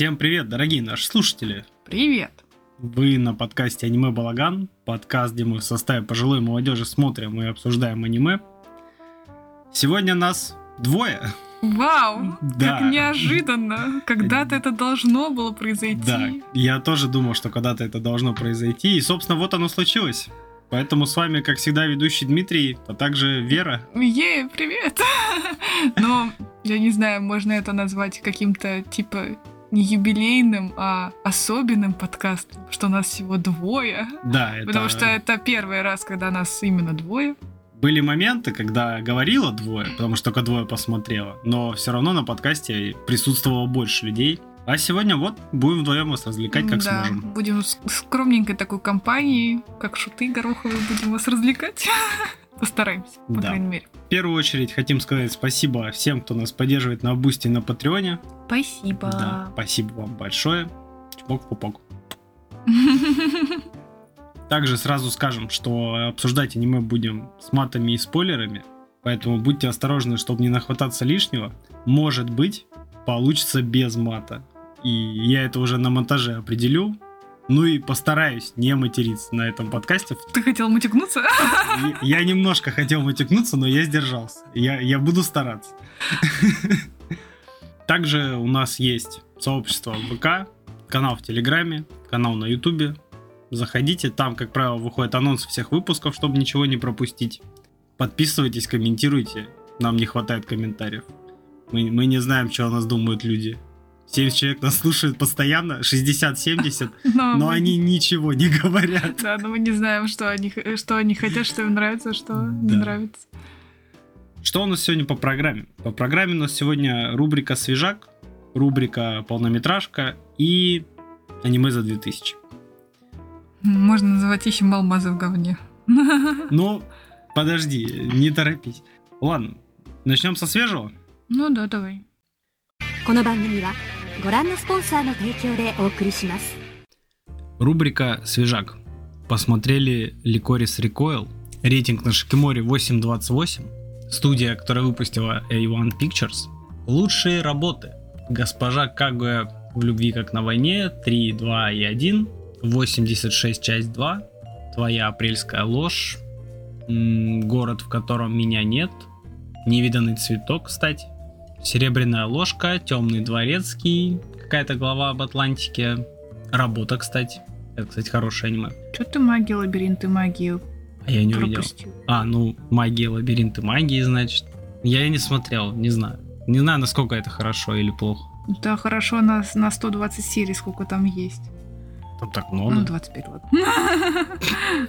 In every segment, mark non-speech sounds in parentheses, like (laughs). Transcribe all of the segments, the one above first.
Всем привет, дорогие наши слушатели! Привет! Вы на подкасте Аниме Балаган, подкаст, где мы в составе пожилой молодежи смотрим и обсуждаем аниме. Сегодня нас двое. Вау! Да. Как неожиданно! Когда-то это должно было произойти. Да, я тоже думал, что когда-то это должно произойти, и, собственно, вот оно случилось. Поэтому с вами, как всегда, ведущий Дмитрий, а также Вера. Ей, привет! (laughs) Но, я не знаю, можно это назвать каким-то, типа, не юбилейным, а особенным подкастом, что нас всего двое. Да, это... Потому что это первый раз, когда нас именно двое. Были моменты, когда говорило двое, потому что только двое посмотрело, но все равно на подкасте присутствовало больше людей. А сегодня вот будем вдвоем вас развлекать, как да, сможем. будем скромненькой такой компанией, как шуты гороховые, будем вас развлекать. (laughs) Постараемся, по Да. крайней мере. В первую очередь хотим сказать спасибо всем, кто нас поддерживает на Бусти и на Патреоне. Спасибо. Да, спасибо вам большое. Чпок в пупок. (laughs) Также сразу скажем, что обсуждать аниме будем с матами и спойлерами, поэтому будьте осторожны, чтобы не нахвататься лишнего. Может быть, получится без мата. И я это уже на монтаже определю. Ну и постараюсь не материться на этом подкасте. Ты хотел мутикнуться? И Я немножко хотел матюкнуться, но я сдержался. Я, я буду стараться. Также у нас есть сообщество ВК, канал в Телеграме, канал на Ютубе. Заходите, там, как правило, выходят анонсы всех выпусков, чтобы ничего не пропустить. Подписывайтесь, комментируйте. Нам не хватает комментариев. Мы, мы не знаем, что о нас думают люди. 70 человек нас слушают постоянно, 60-70, (laughs) но мы- они ничего не говорят. Да, но мы не знаем, что они, х- что они хотят, что им нравится, что не Да. нравится. Что у нас сегодня по программе? По программе у нас сегодня рубрика «Свежак», рубрика «Полнометражка» и аниме за 2000. Можно называть ищем алмазы в говне. (laughs) Ну, подожди, не торопись. Ладно, начнем со свежего. Ну да, давай. この番組は ご覧のスポンサーの提供でお送りします。 Рубрика «Свежак». Посмотрели Ликорис Recoil. Рейтинг на Шикиморе 8.28. Студия, которая выпустила A1 Pictures. Лучшие работы. Госпожа Кагуя в любви как на войне 3, 2 и 1. 86 часть 2. Твоя апрельская ложь. М, Город, в котором меня нет. Невиданный цветок, кстати. Серебряная ложка, темный дворецкий, какая-то глава об Атлантике. Работа, кстати. Это, кстати, хорошее аниме. Что ты магии, лабиринты магии А я не увидел. А, ну, магия, лабиринты магии, значит. Я и не смотрел, не знаю. Не знаю, насколько это хорошо или плохо. Да, хорошо, на, на 120 серий сколько там есть. Там так Ну, много. 25, ладно. (laughs)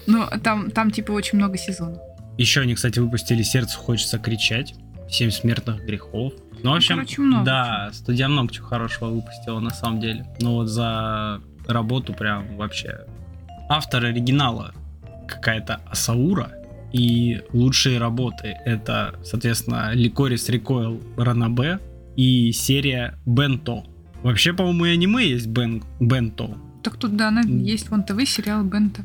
Ну, там, там типа очень много сезонов. Еще они, кстати, выпустили «Сердцу хочется кричать». «Семь смертных грехов». Ну, в общем, короче, много да, студия много чего хорошего выпустила на самом деле. Но вот за работу прям вообще. Автор оригинала какая-то Асаура. И лучшие работы это, соответственно, Ликорис Recoil Ранабе и серия Бенто. Вообще, по-моему, и аниме есть Бен... Бенто. Так тут, да, на- есть вон ТВ сериал Бента.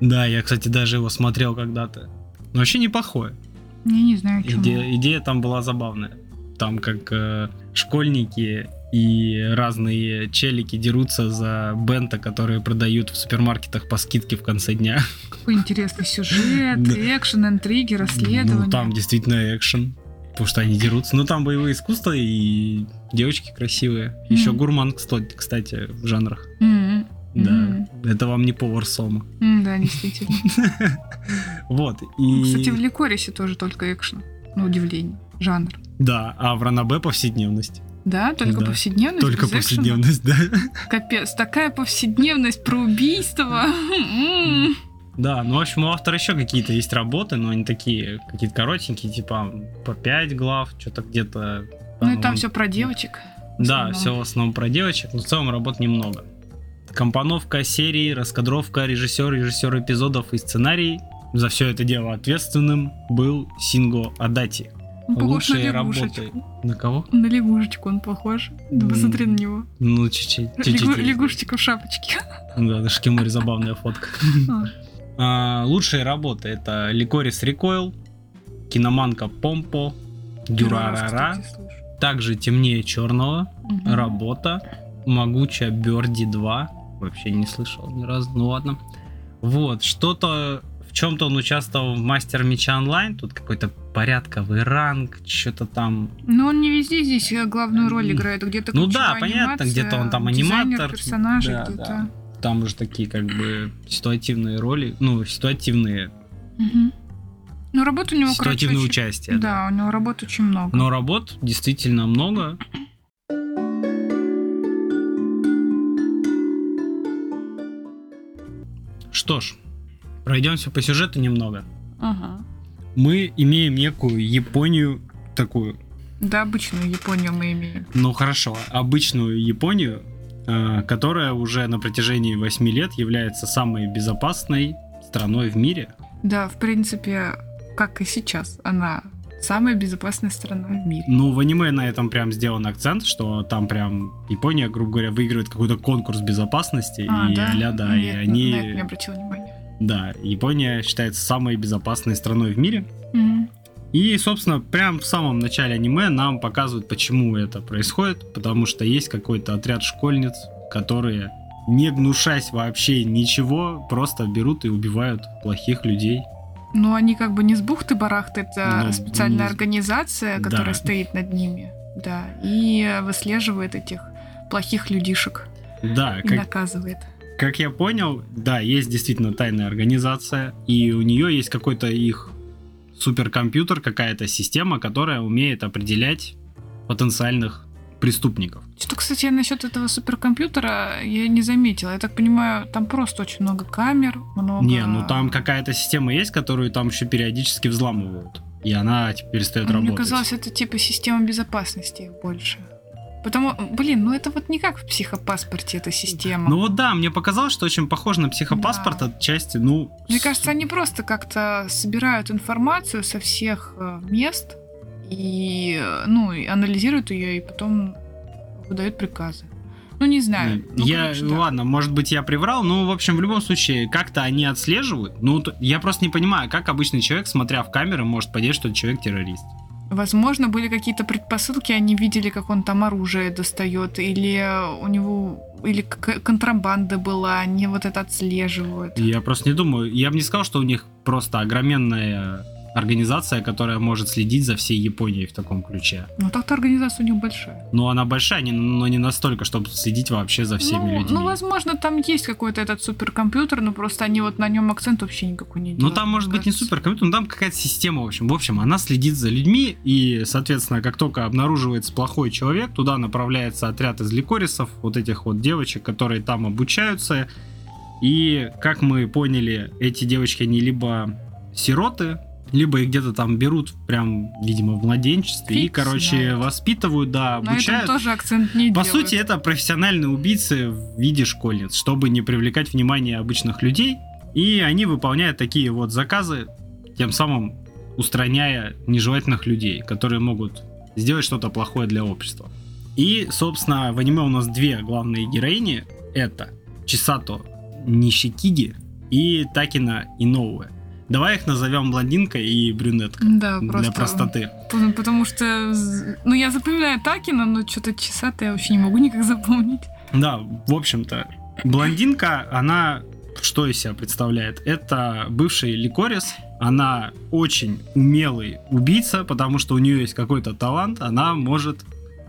Да, я, кстати, даже его смотрел когда-то. Но вообще неплохое. Я не знаю, чем. Идея, идея там была забавная. Там как э, школьники и разные челики дерутся за бента, которые продают в супермаркетах по скидке в конце дня. Какой интересный сюжет, экшен, интриги, расследования. Ну, там действительно экшен. Потому что они дерутся. Ну, там боевые искусства и девочки красивые. Еще гурман, кстати, кстати, в жанрах. Да. Это вам не повар Сома. Да, действительно. (laughs) Вот. И... Кстати, в Ликорисе тоже только экшен. На удивление. Жанр. Да, а в Ранабе повседневность. Да, только Да. повседневность. Только повседневность, да. Капец, такая повседневность про убийство. Да, ну, в общем, у автора еще какие-то есть работы, но они такие, какие-то коротенькие, типа по 5 глав, что-то где-то... Ну и там все про девочек. Да, все в основном про девочек, но в целом работ немного. Компоновка серии, раскадровка, режиссер, режиссер эпизодов и сценарий. За все это дело ответственным был Синго Адати. Похож на Лучшие лягушечку. работы. На кого? На лягушечку он похож. Да посмотри на него. Ну, чуть-чуть. Лягушечка в шапочке. Да, на Шкиморе забавная фотка. А, лучшие работы это Ликорис Recoil, Киноманка Помпо, Дюрарара, также Темнее Черного. Работа, Могучая Берди 2. Вообще не слышал ни разу, ну ладно. Вот, что-то в чем-то он участвовал в Мастер Меча Онлайн, тут какой-то порядковый ранг, что-то там. Но он не везде здесь э, главную роль играет, где-то Ну да, понятно, где-то он там аниматор. персонажей, Да, где-то. да. Там уже такие как бы ситуативные роли, ну, ситуативные, Мгм. Ну, работы у него, короче, очень- участия. Да, у него работ очень много. Но работ действительно много. Что ж, пройдемся по сюжету немного. Ага. Мы имеем некую Японию такую, Да, обычную Японию мы имеем. ну хорошо, обычную Японию, э, которая уже на протяжении 8 лет является самой безопасной страной в мире. Да, в принципе, как и сейчас, она самая безопасная страна в мире. Ну, в аниме на этом прям сделан акцент, что там прям Япония, грубо говоря, выигрывает какой-то конкурс безопасности, А, и да? а да, и Нет, они... на это не обратила внимания. Да, Япония считается самой безопасной страной в мире. Мгм. И, собственно, прям в самом начале аниме нам показывают, почему это происходит. Потому что есть какой-то отряд школьниц, которые, не гнушаясь вообще ничего, просто берут и убивают плохих людей. Ну, они как бы не с бухты-барахты, это Ну, специальная не- организация, Да. которая стоит над ними. Да, и выслеживает этих плохих людишек Да, и как, наказывает. как я понял, да, есть действительно тайная организация, и у нее есть какой-то их суперкомпьютер, какая-то система, которая умеет определять потенциальных преступников. Что, кстати, насчет этого суперкомпьютера я не заметила. Я так понимаю, там просто очень много камер, много... Не, ну там какая-то система есть, которую там еще периодически взламывают. И она теперь перестает Мне работать. казалось, это типа система безопасности больше. Потому, блин, ну это вот не как в психопаспорте эта система. Ну вот да, мне показалось, что очень похоже на психопаспорт Да. отчасти. Ну, Мне с- кажется, они просто как-то собирают информацию со всех э, мест и, э, ну, и анализируют ее, и потом выдают приказы. Ну, не знаю. Ну, я, короче, да. ладно, может быть, я приврал, но, в общем, в любом случае, как-то они отслеживают. Ну, я просто не понимаю, как обычный человек, смотря в камеры, может понять, что человек террорист. Возможно, были какие-то предпосылки, они видели, как он там оружие достает, или у него или контрабанда была, они вот это отслеживают. Я просто не думаю, я бы не сказал, что у них просто огроменная организация, которая может следить за всей Японией в таком ключе. Ну, так-то организация у них большая. Ну, она большая, не- но не настолько, чтобы следить вообще за всеми ну, людьми. ну, возможно, там есть какой-то этот суперкомпьютер, но просто они вот на нем акцент вообще никакой не Ну, делают. там мне может быть не кажется. суперкомпьютер, но там какая-то система, в общем. В общем, она следит за людьми, и, соответственно, как только обнаруживается плохой человек, туда направляется отряд из ликорисов, вот этих вот девочек, которые там обучаются. И, как мы поняли, эти девочки, они либо сироты, либо их где-то там берут прям, видимо, в младенчестве, и, Фиг короче, знает. воспитывают, да, обучают. тоже акцент не По делают. сути, это профессиональные убийцы в виде школьниц, чтобы не привлекать внимание обычных людей. И они выполняют такие вот заказы, тем самым устраняя нежелательных людей, которые могут сделать что-то плохое для общества. И, собственно, в аниме у нас две главные героини. Это Чисато Нищикиги и Такина Иноуэ. Давай их назовем блондинкой и брюнеткой Да, просто. для простоты. Потому, что, ну, я запоминаю Такина, но что-то часа-то я вообще не могу никак запомнить. Да, в общем-то, блондинка, она что из себя представляет? Это бывший ликорис, она очень умелый убийца, потому что у нее есть какой-то талант, она может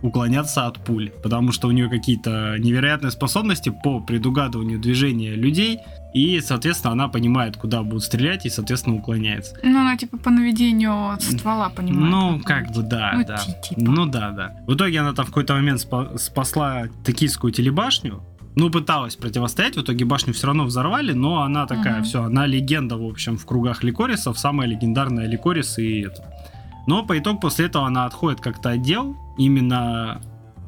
уклоняться от пуль, потому что у нее какие-то невероятные способности по предугадыванию движения людей, и, соответственно, она понимает, куда будут стрелять, и, соответственно, уклоняется. Ну, она типа по наведению ствола понимает. Ну, как бы, да, Ну, да. ти- типа. Ну да, да. В итоге она там в какой-то момент спа- спасла токийскую телебашню. Ну, пыталась противостоять, в итоге башню все равно взорвали, но она такая, Мгм. все, она легенда, в общем, в кругах ликорисов, самая легендарная ликорис и это. Но по итогу после этого она отходит как-то отдел, именно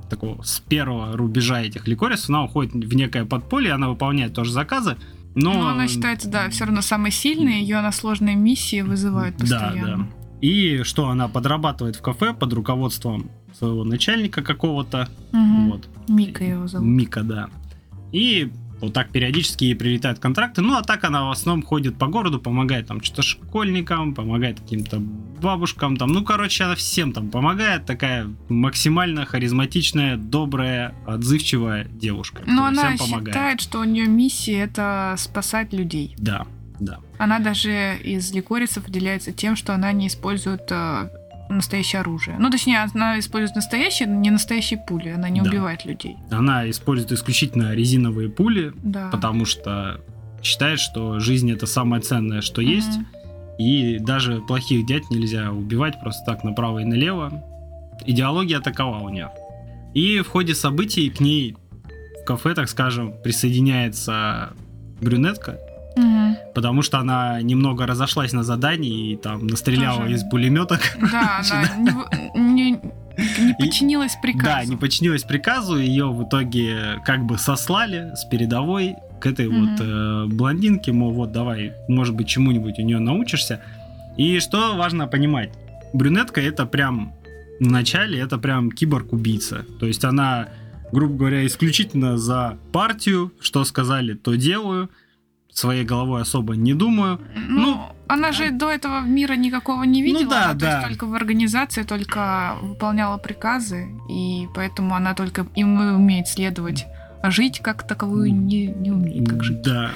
такого с первого рубежа этих ликорисов, она уходит в некое подполье, она выполняет тоже заказы, но... Ну, она считается, да, все равно самой сильной, ее на сложные миссии вызывают Да, да. постоянно. И что она подрабатывает в кафе под руководством своего начальника какого-то, Мгм. вот, Мика его зовут. Мика, да. И вот так периодически ей прилетают контракты. Ну, а так она в основном ходит по городу, помогает там что-то школьникам, помогает каким-то бабушкам, там, ну, короче, она всем там помогает, такая максимально харизматичная, добрая, отзывчивая девушка. Но она всем помогает. считает, что у нее миссия это спасать людей. Да, да. Она даже из ликорисов выделяется тем, что она не использует э, настоящее оружие. Ну, точнее, она использует настоящие, не настоящие пули. Она не Да. убивает людей. Она использует исключительно резиновые пули, Да. потому что считает, что жизнь это самое ценное, что есть. Мгм. И даже плохих дядь нельзя убивать просто так направо и налево. Идеология такова у нее. И в ходе событий к ней в кафе, так скажем, присоединяется брюнетка, Мгм. потому что она немного разошлась на задании и там настреляла Тоже. из пулеметок. Да, она (laughs) не, подчинилась приказу. Да, не подчинилась приказу, ее в итоге как бы сослали с передовой к этой вот э, блондинке, мол, вот давай, может быть, чему-нибудь у нее научишься. И что важно понимать, брюнетка это прям в начале это прям киборг-убийца. То есть она, грубо говоря, исключительно за партию, что сказали, то делаю, своей головой особо не думаю. Ну, Ну, она же до этого мира никакого не видела. да, она, то да. есть только в организации, только выполняла приказы, и поэтому она только им умеет следовать. А жить как таковую не, не умеет, как жить. Да.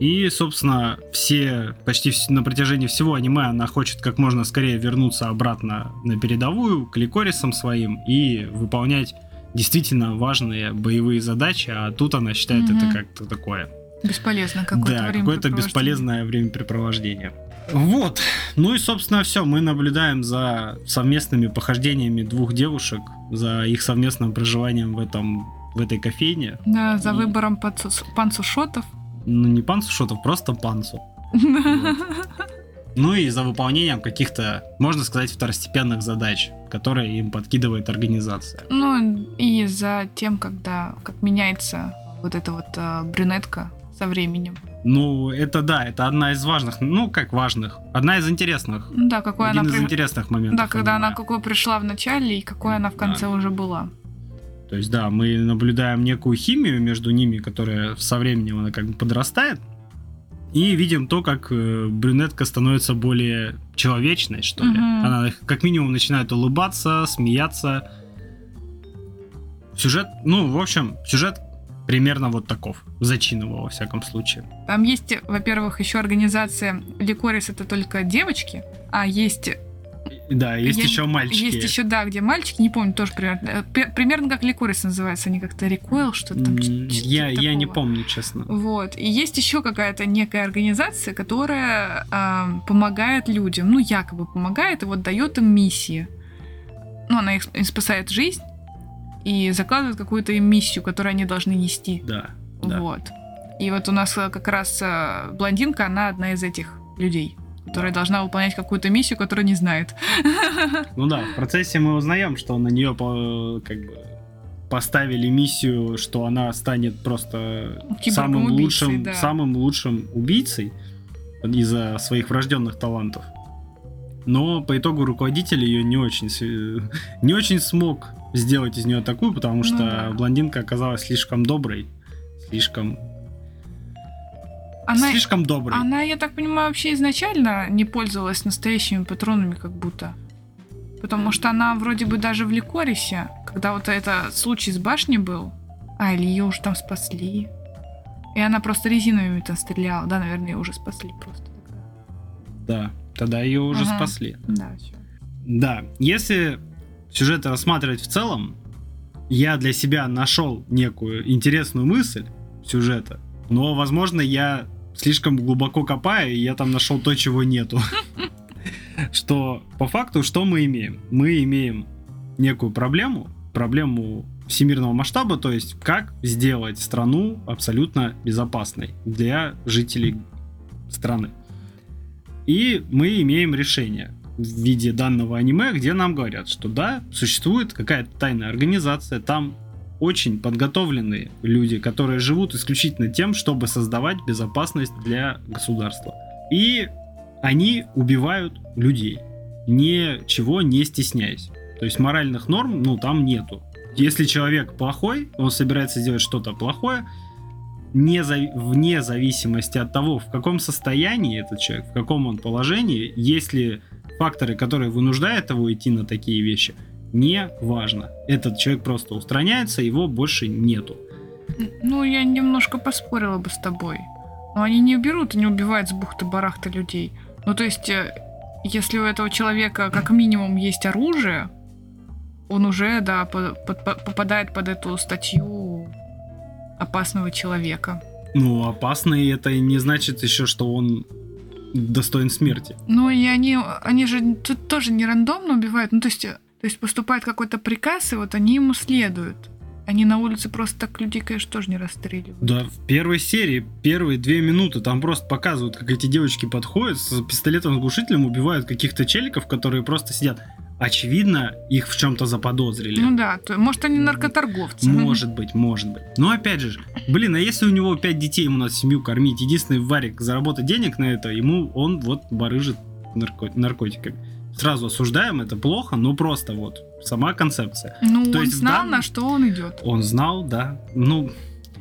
И, собственно, все, почти вс- на протяжении всего аниме она хочет как можно скорее вернуться обратно на передовую, к ликорисам своим и выполнять действительно важные боевые задачи, а тут она считает Мгм. это как-то такое. Бесполезно какое-то да, какое-то бесполезное времяпрепровождение. Вот. Ну и, собственно, все. Мы наблюдаем за совместными похождениями двух девушек, за их совместным проживанием в этом в этой кофейне. Да, за И- выбором панцу- панцушотов. Ну, не панцу шотов, просто панцу. Ну и за выполнением каких-то, можно сказать, второстепенных задач, которые им подкидывает организация. Ну, и за тем, когда как меняется вот эта вот а, брюнетка со временем. Ну, это да, это одна из важных, ну, как важных, одна из интересных, Ну Да, какой один она из при- интересных моментов. Да, когда она какой пришла в начале и какой она в конце уже была. То есть, да, мы наблюдаем некую химию между ними, которая со временем она как бы подрастает, и видим то, как э, брюнетка становится более человечной, что ли. Она как минимум начинает улыбаться, смеяться. Сюжет, ну, в общем, сюжет примерно вот таков. Зачинова, во всяком случае. Там есть, во-первых, еще организация Ликорис это только девочки, а есть, Да, есть Я- еще мальчики. есть еще, да, где мальчики, не помню, тоже примерно, э, примерно как Ликорис называется, они как-то Рекойл, что-то там. Я, я не помню, честно. Вот. И есть еще какая-то некая организация, которая а, помогает людям, ну, якобы помогает, и вот дает им миссии. Ну, она их, им спасает жизнь и закладывает какую-то им миссию, которую они должны нести. Да, да. Вот. И вот у нас э, как раз э, блондинка, она одна из этих людей, которая должна выполнять какую-то миссию, которую не знает. (laughs) Ну да, в процессе мы узнаем, что на нее как бы поставили миссию, что она станет просто самым лучшим, да. самым лучшим убийцей из-за своих врожденных талантов. Но по итогу руководитель ее не очень, с- не очень смог сделать из нее такую, потому Ну что да. блондинка оказалась слишком доброй, слишком, Она, слишком доброй. она, я так понимаю, вообще изначально не пользовалась настоящими патронами, как будто. Потому что она вроде бы даже в Ликорисе, когда вот этот случай с башней был, а, или ее уже там спасли. И она просто резиновыми там стреляла. Да, наверное, ее уже спасли просто. тогда. Да, тогда ее уже Ага. спасли. Да, всё. Да, если сюжет рассматривать в целом, я для себя нашел некую интересную мысль сюжета, но, возможно, я слишком глубоко копаю, и я там нашел то, чего нету. (laughs) Что по факту, что мы имеем? Мы имеем некую проблему, проблему всемирного масштаба, то есть как сделать страну абсолютно безопасной для жителей страны. И мы имеем решение в виде данного аниме, где нам говорят, что да, существует какая-то тайная организация, там очень подготовленные люди, которые живут исключительно тем, чтобы создавать безопасность для государства. И они убивают людей, ничего не стесняясь. То есть моральных норм, ну, там нету. Если человек плохой, он собирается сделать что-то плохое, не за- вне зависимости от того, в каком состоянии этот человек, в каком он положении, если факторы, которые вынуждают его идти на такие вещи, не важно. Этот человек просто устраняется, его больше нету. Ну, я немножко поспорила бы с тобой. Но они не берут и не убивают с бухты-барахта людей. Ну, то есть, э, если у этого человека как минимум есть оружие, он уже, да, по- под- по- попадает под эту статью опасного человека. Ну, опасный это не значит еще, что он достоин смерти. Ну и они, они же тут тоже не рандомно убивают, ну то есть, то есть поступает какой-то приказ, и вот они ему следуют. Они на улице просто так людей, конечно, тоже не расстреливают. Да, в первой серии, первые две минуты, там просто показывают, как эти девочки подходят с пистолетом с глушителем, убивают каких-то челиков, которые просто сидят. Очевидно, их в чем-то заподозрили. Ну да, то, может они наркоторговцы. Может быть, может быть. Но опять же, блин, а если у него пять детей, ему надо семью кормить, единственный варик заработать денег на это, ему он вот барыжит нарко- наркотиками. Сразу осуждаем, это плохо, но просто вот сама концепция. Ну, То он есть знал, данном- на что он идет. Он знал, да. Ну,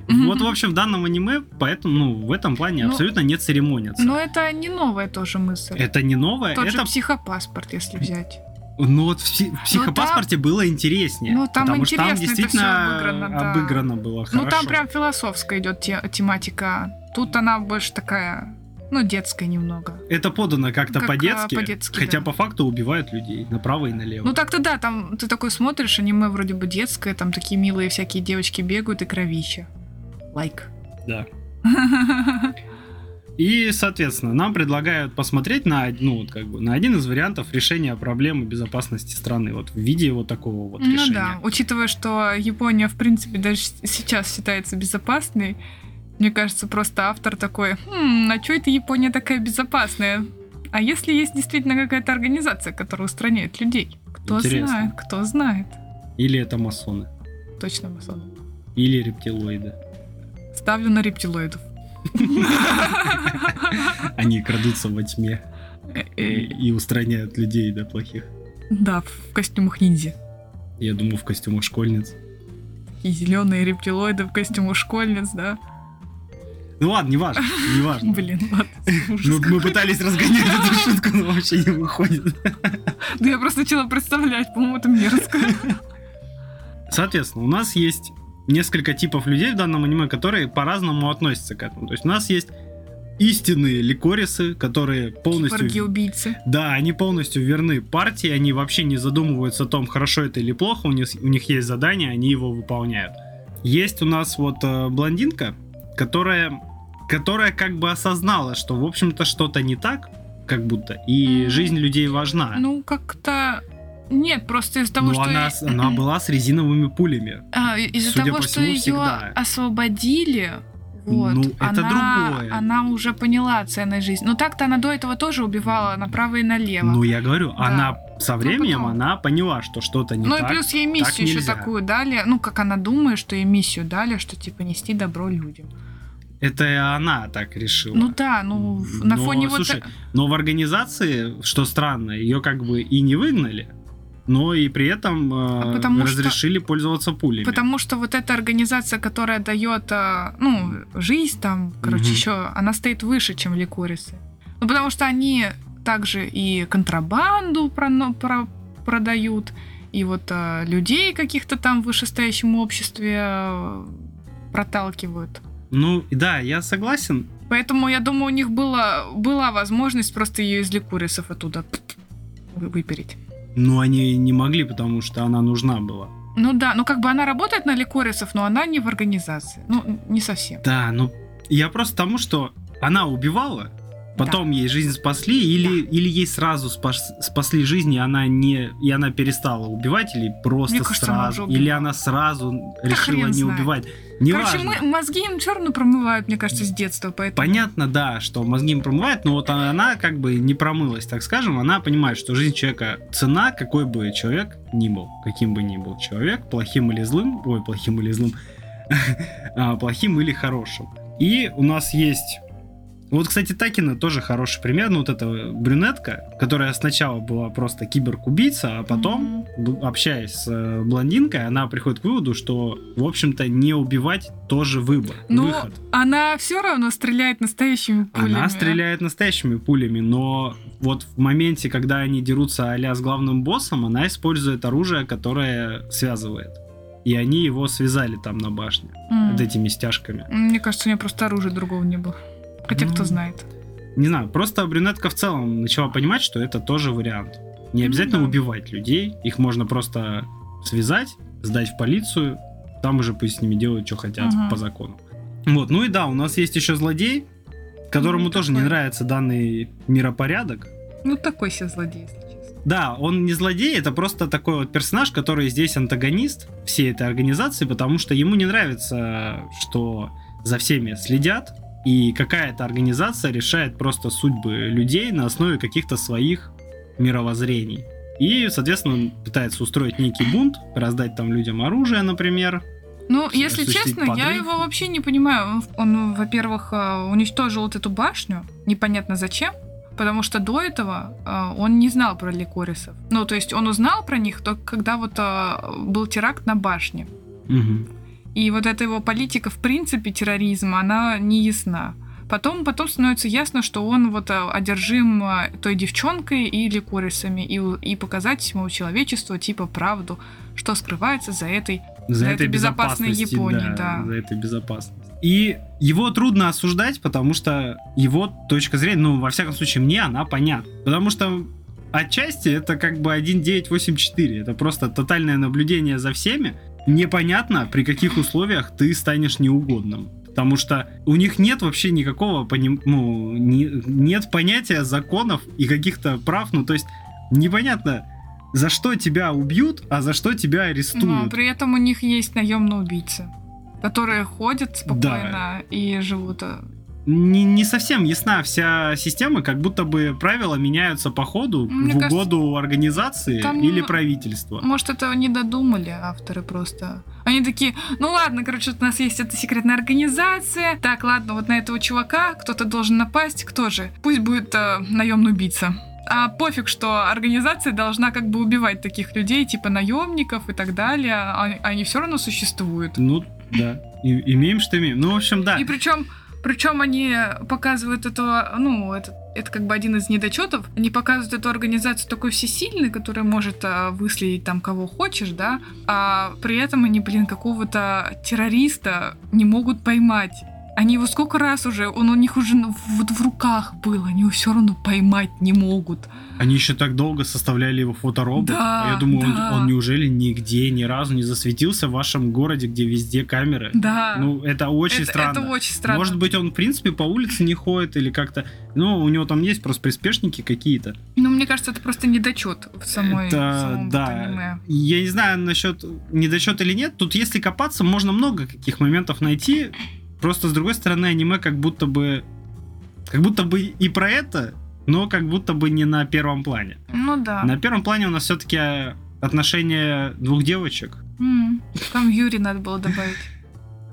вот, в общем, в данном аниме, поэтому, ну, в этом плане Ну, абсолютно не церемонятся. Но это не новая тоже мысль. Это не новое, Тот это... же психопаспорт, если взять. Ну вот в, в психопаспорте было интереснее. ну, там потому что там интересно действительно обыграно, да. обыграно было хорошо. Ну, там прям философская идет те- тематика. Тут она больше такая, ну, детская немного. Это подано как-то Как, по-детски, а, по-детски, хотя да. по факту убивают людей направо и налево. Ну, так-то да, там ты такой смотришь, аниме вроде бы детское, там такие милые всякие девочки бегают и кровища. Лайк. Да. (laughs) И, соответственно, нам предлагают посмотреть на, ну, вот как бы, на один из вариантов решения проблемы безопасности страны. Вот в виде вот такого вот Ну решения. да, учитывая, что Япония, в принципе, даже сейчас считается безопасной, мне кажется, просто автор такой, хм, а что это Япония такая безопасная? А если есть действительно какая-то организация, которая устраняет людей? Кто Интересно. знает, кто знает. Или это масоны, Точно, Масон. или рептилоиды. Ставлю на рептилоидов. Они крадутся во тьме и, устраняют людей, да, плохих. Да, в костюмах ниндзя. Я думаю, в костюмах школьниц. И зеленые рептилоиды в костюмах школьниц, да. Ну ладно, не важно, не важно. (laughs) Блин, ладно. Мы, пытались разгонять эту шутку, но вообще не выходит. Да я просто начала представлять, по-моему, это мерзко. Соответственно, у нас есть несколько типов людей в данном аниме, которые по-разному относятся к этому. То есть у нас есть истинные ликорисы, которые полностью... Киборги-убийцы. Да, они полностью верны партии, они вообще не задумываются о том, хорошо это или плохо, у них, у них есть задание, они его выполняют. Есть у нас вот э, блондинка, которая, которая как бы осознала, что, в общем-то, что-то не так, как будто, и Мгм. жизнь людей важна. Ну, как-то... Нет, просто из-за того, Но что... она, она (clears throat) была с резиновыми пулями. А, из-за того, по что всему, ее всегда. освободили, вот, Ну, это она, другое. она уже поняла ценность жизни. Но так-то она до этого тоже убивала направо и налево. Ну, я говорю, она со временем, потом. она поняла, что что-то не Ну так. и плюс ей миссию еще нельзя. такую дали. Ну, как она думает, что ей миссию дали, что типа нести добро людям. Это она так решила. Ну да, ну на Но, фоне вот слушай, так- Но в организации, что странно, ее как бы и не выгнали, но и при этом э, А потому что- разрешили пользоваться пулями. Потому что вот эта организация, которая дает, а, ну, жизнь там, короче, Мгм. еще, она стоит выше, чем ликорисы. Ну, потому что они также и контрабанду проно- про- продают, и вот а, людей каких-то там в вышестоящем обществе а, проталкивают. Ну, да, я согласен. Поэтому, я думаю, у них была, была возможность просто ее из ликурисов оттуда вы- выпереть. Но они не могли, потому что она нужна была. Ну да, ну как бы она работает на ликорисов, но она не в организации. Ну, не совсем. Да, ну я просто тому, что она убивала, потом ей жизнь спасли, или, или ей сразу спас- спасли жизнь, и она не и она перестала убивать, или просто Мне кажется, она сразу, уже или она сразу решила хрен не знает. убивать. Короче, Неважно. мы, мозги им все равно промывают, мне кажется, с детства, поэтому... Понятно, да, что мозги им промывают, но вот она как бы не промылась, так скажем, она понимает, что жизнь человека цена, какой бы человек ни был, каким бы ни был человек, плохим или злым, ой, плохим или злым, (laughs) а, плохим или хорошим. И у нас есть Вот, кстати, Такина тоже хороший пример. Ну, вот эта брюнетка, которая сначала была просто киберкубийца, а потом, б- общаясь с э, блондинкой, она приходит к выводу, что, в общем-то, не убивать тоже выбор, Ну, выход. Она все равно стреляет настоящими пулями. Она стреляет настоящими пулями, но вот в моменте, когда они дерутся а с главным боссом, она использует оружие, которое связывает. И они его связали там на башне, М. вот этими стяжками. Мне кажется, у нее просто оружия другого не было. Хотя Ну, кто знает. Не знаю, просто брюнетка в целом начала понимать, что это тоже вариант. Не Ну обязательно да. убивать людей, их можно просто связать, сдать в полицию, там уже пусть с ними делают, что хотят Ага. по закону. Вот, ну и да, у нас есть еще злодей, которому Ну, тоже не такой. нравится данный миропорядок. Ну, такой себе злодей, если честно. Да, он не злодей, это просто такой вот персонаж, который здесь антагонист всей этой организации, потому что ему не нравится, что за всеми следят, и какая-то организация решает просто судьбы людей на основе каких-то своих мировоззрений. И, соответственно, он пытается устроить некий бунт, раздать там людям оружие, например. Ну, если честно, я подрыв. его вообще не понимаю. Он, во-первых, э, уничтожил вот эту башню, непонятно зачем, потому что до этого э, он не знал про ликорисов. Ну, то есть он узнал про них только когда вот э, был теракт на башне. Мгм. И вот эта его политика, в принципе, терроризма, она не ясна. Потом, потом становится ясно, что он вот э, одержим э, той девчонкой и ликорисами, и, и показать всему человечеству, типа, правду, что скрывается за этой За, За этой безопасной Японией, да. За этой безопасностью. И его трудно осуждать, потому что его точка зрения, ну, во всяком случае, мне она понятна. Потому что отчасти это как бы 1984. Это просто тотальное наблюдение за всеми. Непонятно, при каких условиях ты станешь неугодным. Потому что у них нет вообще никакого поним... ну, не- нет понятия законов и каких-то прав. Ну, то есть непонятно, за что тебя убьют, а за что тебя арестуют. Но при этом у них есть наемные убийцы, которые ходят спокойно и живут. Не, не совсем ясна вся система, как будто бы правила меняются по ходу Мне в кажется, угоду организации там или правительства. Может, этого не додумали авторы просто. Они такие, ну ладно, короче, у нас есть эта секретная организация. Так, ладно, вот на этого чувака кто-то должен напасть. Кто же? Пусть будет э, наемный убийца. А пофиг, что организация должна как бы убивать таких людей, типа наемников и так далее. А- Они все равно существуют. Ну, да. И- имеем, что имеем. Ну, в общем, да. И причем, причем они показывают этого, ну, это, это как бы один из недочетов. Они показывают эту организацию такой всесильной, которая может а, выследить там кого хочешь, да, а при этом они, блин, какого-то террориста не могут поймать. Они его сколько раз уже, он у них уже вот в руках был, они его все равно поймать не могут. Они еще так долго составляли его фоторобот. Да, а я думаю, он- да. он, неужели нигде, ни разу не засветился в вашем городе, где везде камеры? Да. Ну, это очень это, странно. это очень странно. Может быть, он, в принципе, по улице не ходит или как-то... Ну, у него там есть просто приспешники какие-то. Ну, мне кажется, это просто недочет в самой, в Это, самом вот да. аниме. Я не знаю насчет недочет или нет. Тут, если копаться, можно много каких моментов найти. Просто, с другой стороны, аниме как будто бы... Как будто бы и про это, но как будто бы не на первом плане. Ну да. На первом плане у нас все-таки отношения двух девочек. Там Юри надо было добавить.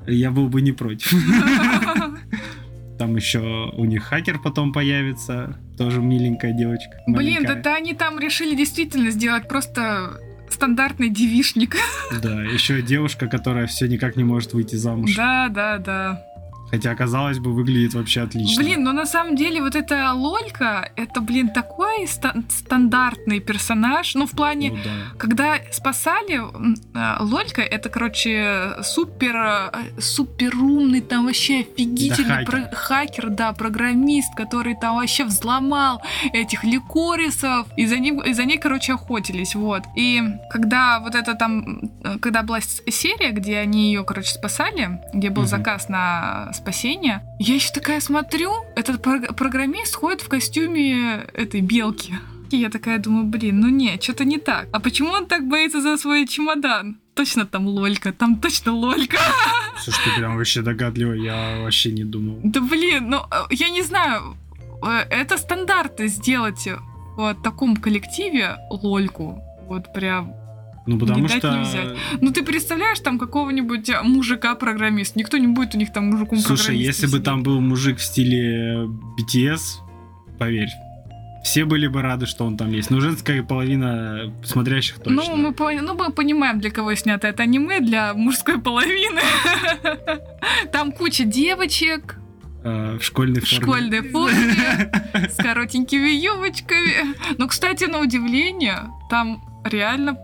Я был бы не против. (laughs) Там еще у них хакер потом появится. Тоже миленькая девочка. Блин, маленькая. да они там решили действительно сделать просто стандартный девишник. Да, еще девушка, которая все никак не может выйти замуж. Да, да, да. Хотя, казалось бы, выглядит вообще отлично. Блин, ну на самом деле вот эта Лолька, это, блин, такой ста- стандартный персонаж. Ну, в плане, Ну да. когда спасали, э, Лолька, это, короче, супер, э, супер умный, там вообще офигительный Да, про- хакер, да, программист, который там вообще взломал этих ликорисов, и за ним, и за ней, короче, охотились, вот. И когда вот это там, э, когда была серия, где они ее, короче, спасали, где был Мгм. заказ на спасение, я еще такая смотрю, этот прог- программист ходит в костюме этой белки. И я такая думаю, блин, ну не, что-то не так. А почему он так боится за свой чемодан? Точно там лолька, там точно лолька. (laughs) Слушай, ты прям вообще догадливый, я вообще не думал. Да блин, ну э, я не знаю, э, это стандарты сделать в таком коллективе лольку. Вот прям. Ну, потому Не дать, что... не взять. Ну ты представляешь там какого-нибудь мужика-программист? Никто не будет у них там мужиком Слушай, если бы там был мужик в стиле BTS, поверь, все были бы рады, что он там есть. Но женская половина смотрящих точно. Ну мы, пон- ну, мы понимаем, для кого снято это аниме, для мужской половины. (laughs) Там куча девочек Э, в школьной в форме. школьной (laughs) форме с коротенькими юбочками. Но, кстати, на удивление, там реально,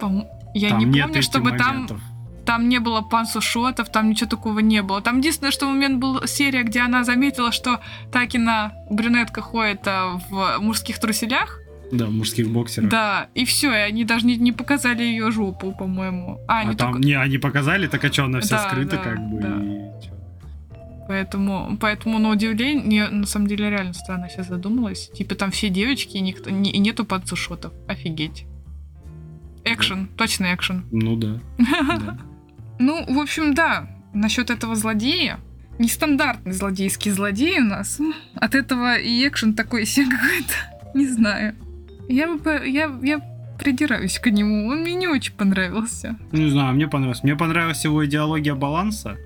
я Там не помню, чтобы там моментов. Там не было пансушотов, там ничего такого не было. Там единственное, что момент был серия, где она заметила, что Такина брюнетка ходит а, в мужских труселях. Да, в мужских боксерах. Да, и все, и они даже не, не показали ее жопу, по-моему. А, А они там, только... не, они показали, так а что, она вся Да, скрыта, да, как бы, да. и? Поэтому, поэтому на удивление, на самом деле реально странно сейчас задумалась. Типа там все девочки, и, никто, не- и нету пансушотов. Офигеть. Экшен, точно экшен. Ну да. (laughs) да. Ну, в общем, да, насчет этого злодея. Нестандартный злодейский злодей у нас. От этого и экшен такой себе какой-то. (laughs) Не знаю. Я бы... Я, я придираюсь к нему. Он мне не очень понравился. Не знаю, мне понравилось. Мне понравилась его идеология баланса.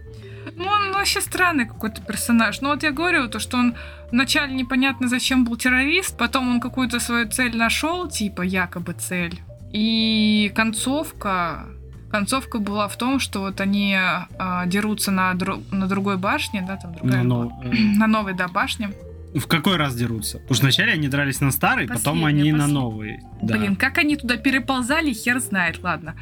Ну, он вообще странный какой-то персонаж. Ну, вот я говорю, то, что он вначале непонятно зачем был террорист, потом он какую-то свою цель нашел, типа якобы цель. И концовка... Концовка была в том, что вот они а, дерутся на, дру- на другой башне, да, там другая была. ну, э, (laughs) на новой, да, башне. в какой раз дерутся? Потому что вначале они дрались на старый, потом они на последняя. новый. Да. Блин, как они туда переползали, хер знает, ладно.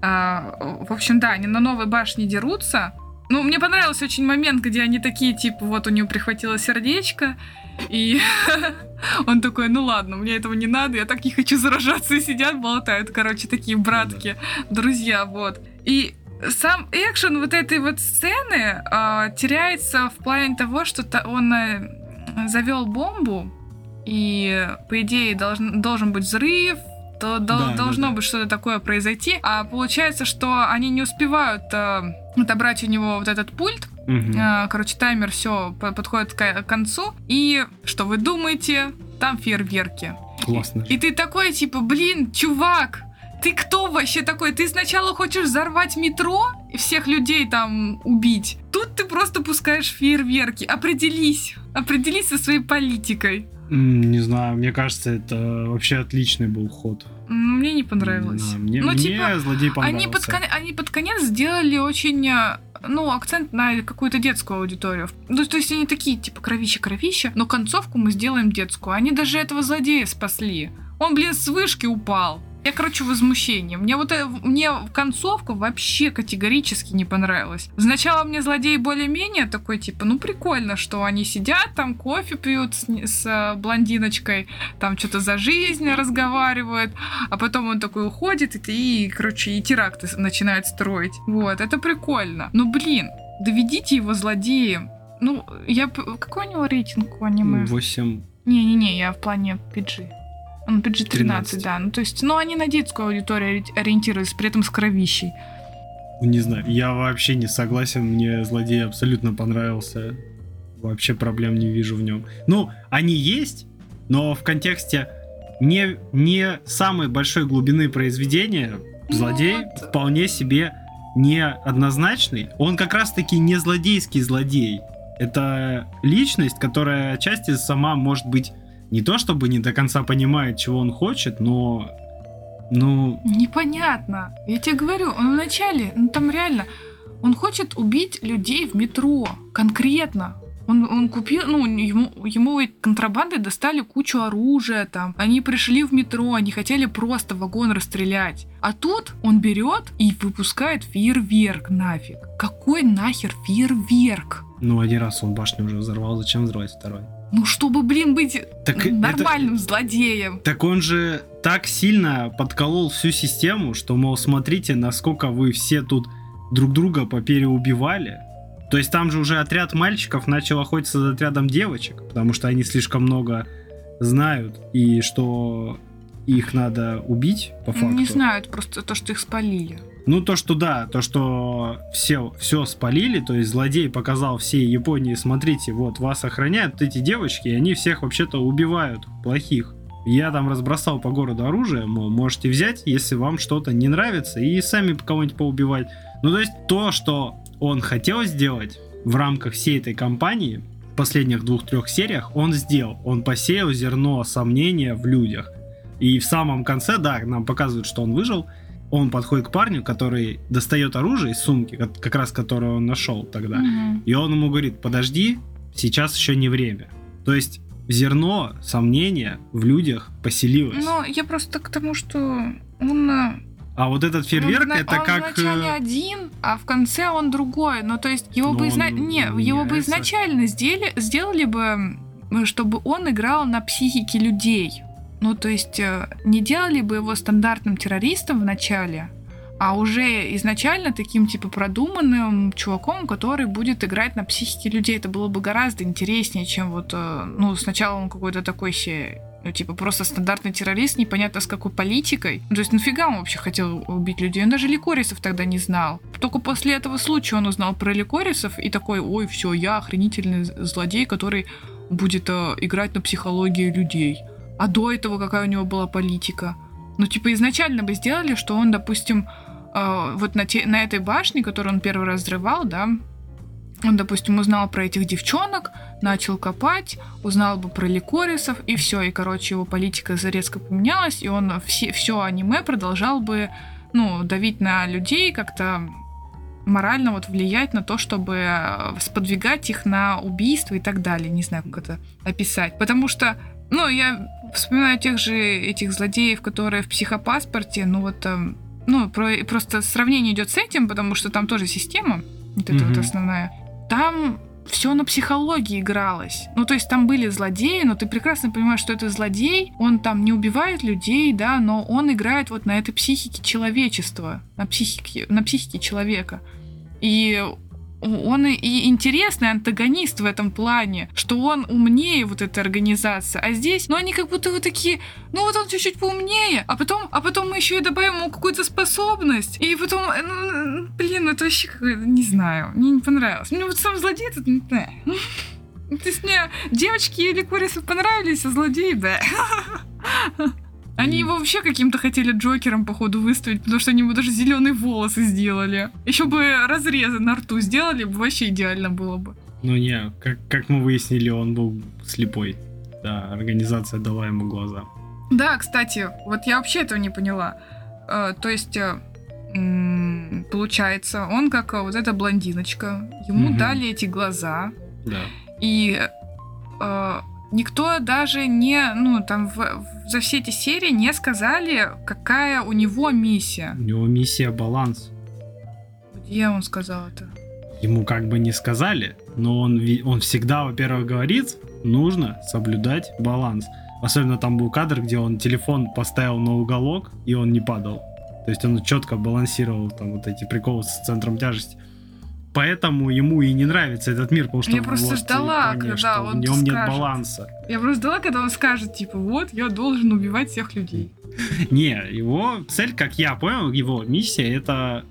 А, в общем, да, они на новой башне дерутся. Ну, мне понравился очень момент, где они такие, типа, вот у него прихватило сердечко, и (laughs) он такой, ну ладно, мне этого не надо, я так не хочу заражаться, и сидят, болтают, короче, такие братки, друзья, вот. И сам экшен вот этой вот сцены а, теряется в плане того, что та- он завел бомбу, и по идее должен, должен быть взрыв, то Да, да, должно да. быть что-то такое произойти. А получается, что они не успевают а, отобрать у него вот этот пульт. Мгм. А, короче, таймер все подходит к концу. И что вы думаете? Там фейерверки. Классно. И ты такой, типа, блин, чувак, ты кто вообще такой? Ты сначала хочешь взорвать метро и всех людей там убить. Тут ты просто пускаешь фейерверки. Определись. Определись со своей политикой. Не знаю, мне кажется, это вообще отличный был ход. Мне не понравилось. Да, мне, Ну, мне типа, злодей понравился. Они под, кон- они под конец сделали очень, э, ну, акцент на какую-то детскую аудиторию. Ну, то есть они такие, типа, кровища-кровища, но концовку мы сделаем детскую. Они даже этого злодея спасли. Он, блин, с вышки упал. Я, короче, в возмущении. Мне вот э, мне концовка вообще категорически не понравилась. Сначала мне злодей более-менее такой, типа, ну прикольно, что они сидят там, кофе пьют с, с, э, блондиночкой, там что-то за жизнь разговаривают, а потом он такой уходит, и, и короче, и теракты начинает строить. Вот, это прикольно. Ну, блин, доведите его злодеем. Ну, я... Какой у него рейтинг у аниме? 8. Не-не-не, я в плане PG. Он PG-13, 13. да. Ну, то есть, ну, они на детскую аудиторию ори- ориентируются, при этом с кровищей. Не знаю, я вообще не согласен, мне злодей абсолютно понравился. Вообще проблем не вижу в нем. Ну, они есть, но в контексте не, не самой большой глубины произведения злодей Вот. вполне себе неоднозначный. Он как раз-таки не злодейский злодей. Это личность, которая отчасти сама может быть не то чтобы не до конца понимает, чего он хочет, но ну, Непонятно. Я тебе говорю, он вначале, ну там реально, он хочет убить людей в метро. Конкретно. Он, он купил, ну, ему, ему контрабандой достали кучу оружия там. Они пришли в метро, они хотели просто вагон расстрелять. А тут он берет и выпускает фейерверк нафиг. Какой нахер фейерверк? ну один раз он башню уже взорвал, зачем взрывать второй? Ну, чтобы, блин, быть Так это- нормальным злодеем. Так он же так сильно подколол всю систему, что, мол, смотрите, насколько вы все тут друг друга попереубивали. То есть там же уже отряд мальчиков начал охотиться за отрядом девочек, потому что они слишком много знают, и что их надо убить, по факту. Не знаю, это просто то, что их спалили. Ну, то, что да, то, что все, все спалили, то есть злодей показал всей Японии, смотрите, вот вас охраняют эти девочки, и они всех вообще-то убивают, плохих. Я там разбросал по городу оружие, мол, можете взять, если вам что-то не нравится, и сами кого-нибудь поубивать. Ну, то есть то, что он хотел сделать в рамках всей этой кампании, в последних двух-трех сериях, он сделал. Он посеял зерно сомнения в людях. И в самом конце, да, нам показывают, что он выжил. Он подходит к парню, который достает оружие из сумки, как, раз которое он нашел тогда. Мгм. И он ему говорит, подожди, сейчас еще не время. То есть зерно сомнения в людях поселилось. Ну, я просто к тому, что он... э, а вот этот фейерверк, он, вна- это он как... вначале э, один, а в конце он другой. Ну, то есть его Но бы, изна- он не, его бы изначально сделали, сделали бы, чтобы он играл на психике людей. Ну, то есть э, не делали бы его стандартным террористом в начале, а уже изначально таким, типа, продуманным чуваком, который будет играть на психике людей. Это было бы гораздо интереснее, чем вот, э, ну, сначала он какой-то такой себе ну, типа, просто стандартный террорист, непонятно с какой политикой. Ну, то есть, нафига он вообще хотел убить людей? Он даже ликорисов тогда не знал. Только после этого случая он узнал про ликорисов и такой, ой, все, я охренительный злодей, который будет э, играть на психологии людей. А до этого какая у него была политика? Ну, типа, изначально бы сделали, что он, допустим, э, вот на, те- на этой башне, которую он первый раз взрывал, да, он, допустим, узнал про этих девчонок, начал копать, узнал бы про ликорисов, и все, и, короче, его политика резко поменялась, и он все, все аниме продолжал бы, ну, давить на людей, как-то морально вот влиять на то, чтобы э, сподвигать их на убийство и так далее. Не знаю, как это описать. Потому что, ну, я вспоминаю тех же этих злодеев, которые в психопаспорте, ну вот, эм, ну, про- просто сравнение идет с этим, потому что там тоже система, вот эта вот Мгм. основная. Там все на психологии игралось. Ну, то есть там были злодеи, но ты прекрасно понимаешь, что это злодей. Он там не убивает людей, да, но он играет вот на этой психике человечества, на психике, на психике человека. И он и- интересный антагонист в этом плане, что он умнее вот этой организации. А здесь, ну, они как будто вот такие, ну, вот он чуть-чуть поумнее, а потом, а потом мы еще и добавим ему какую-то способность. И потом, э, ну, блин, это вообще не знаю, мне не понравилось. Мне вот сам злодей этот, знаю. (laughs) То есть мне девочки или курицы понравились, а злодеи, да. (laughs) Они его вообще каким-то хотели Джокером, походу, выставить, потому что они ему даже зеленые волосы сделали. Еще бы разрезы на рту сделали, бы вообще идеально было бы. Ну не, как, как мы выяснили, он был слепой. Да, организация дала ему глаза. Да, кстати, вот я вообще этого не поняла. Э, то есть, э, м, получается, он как э, вот эта блондиночка, ему Мгм. дали эти глаза, Да. и э, никто даже не, ну, там, в- за все эти серии не сказали, какая у него миссия. У него миссия баланс. Где он сказал это? Ему как бы не сказали, но он, он всегда, во-первых, говорит, нужно соблюдать баланс. Особенно там был кадр, где он телефон поставил на уголок, и он не падал. То есть он четко балансировал там вот эти приколы с центром тяжести. Поэтому ему и не нравится этот мир, потому что Я просто вот, ждала, конечно, когда в он нем нет скажет. баланса. Я просто ждала, когда он скажет, типа, вот, я должен убивать всех людей. (laughs) Не, его цель, как я понял, его миссия это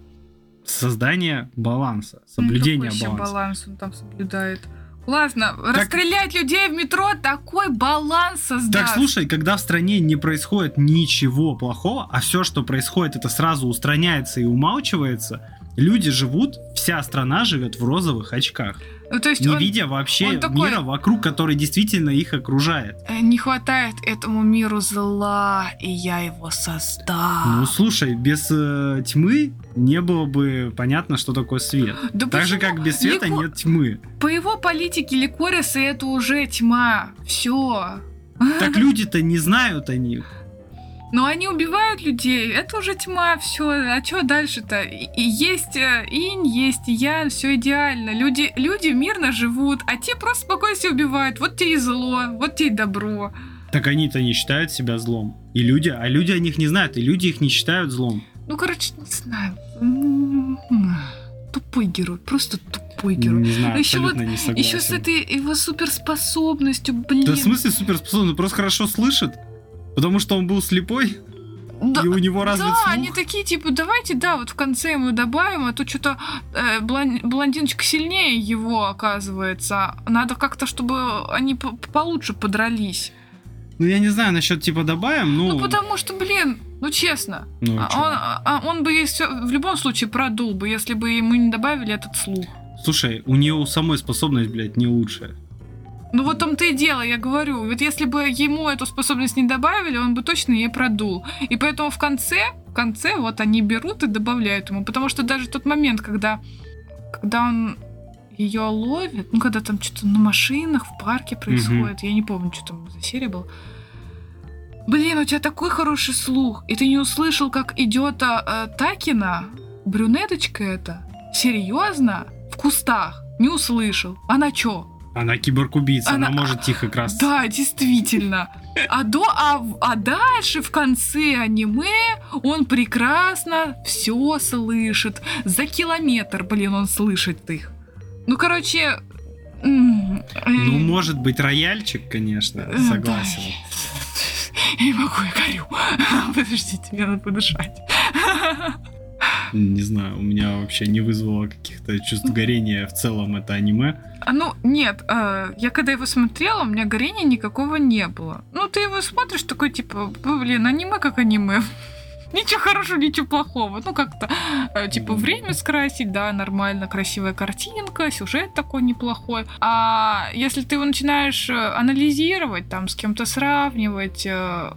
создание баланса, соблюдение Ну, какой еще баланса. баланс он там соблюдает? Классно. Расстрелять людей в метро, такой баланс создать. Так, слушай, когда в стране не происходит ничего плохого, а все, что происходит, это сразу устраняется и умалчивается, люди живут, вся страна живет в розовых очках, Ну, то есть не он, видя вообще он такой- мира вокруг, который действительно их окружает. э, не хватает этому миру зла, и я его создал. Ну, слушай, без э, тьмы не было бы понятно, что такое свет. да Так же, как без света Лико- нет тьмы. По его политике Ликориса это уже тьма. Все. Так люди-то не знают о них. Но они убивают людей, это уже тьма, все. А что дальше-то? И, есть э, инь, есть ян, все идеально. Люди, люди мирно живут, а те просто спокойно себя убивают. Вот тебе и зло, вот тебе и добро. Так они-то не считают себя злом. И люди, а люди о них не знают, и люди их не считают злом. Ну, короче, не знаю. М, Тупой герой, просто тупой герой. Не знаю, Еще абсолютно не согласен. Еще с этой его суперспособностью, блин. Да в смысле суперспособный, просто хорошо слышит, потому что он был слепой, Да, и у него развит да, слух. они такие, типа, давайте, да, вот в конце ему добавим, а то что-то э, блон- блондиночка сильнее его, оказывается. Надо как-то, чтобы они по- получше подрались. Ну, я не знаю, насчет типа добавим, ну... Ну, потому что, блин, ну честно, ну, а он, а он бы если- в любом случае продул бы, если бы ему не добавили этот слух. Слушай, у нее у самой способность, блядь, не лучшая. Ну вот том-то и дело, я говорю. Вот если бы ему эту способность не добавили, он бы точно ей продул. И поэтому в конце, в конце вот они берут и добавляют ему. Потому что даже тот момент, когда, когда он ее ловит, ну когда там что-то на машинах в парке происходит, я не помню, что там за серия была. Блин, у тебя такой хороший слух, и ты не услышал, как идет а, э, Такина, брюнеточка эта, серьезно, в кустах, не услышал. Она чё? Она киборг-убийца, она, Она- может тихо красться. Да, действительно. А, до, а, а дальше в конце аниме он прекрасно все слышит. За километр, блин, он слышит их. Ну, короче... э, Ну, может быть, рояльчик, конечно, э, согласен. да. Я не могу, я горю. (laughs) Подождите, мне надо подышать. (laughs) Не знаю, у меня вообще не вызвало каких-то чувств горения в целом это аниме. А, ну, нет, э, я когда его смотрела, у меня горения никакого не было. Ну, ты его смотришь, такой, типа, блин, аниме как аниме. (laughs) Ничего хорошего, ничего плохого. Ну, как-то, э, типа, время скрасить, да, нормально, красивая картинка, сюжет такой неплохой. А если ты его начинаешь э, анализировать, там, с кем-то сравнивать, э,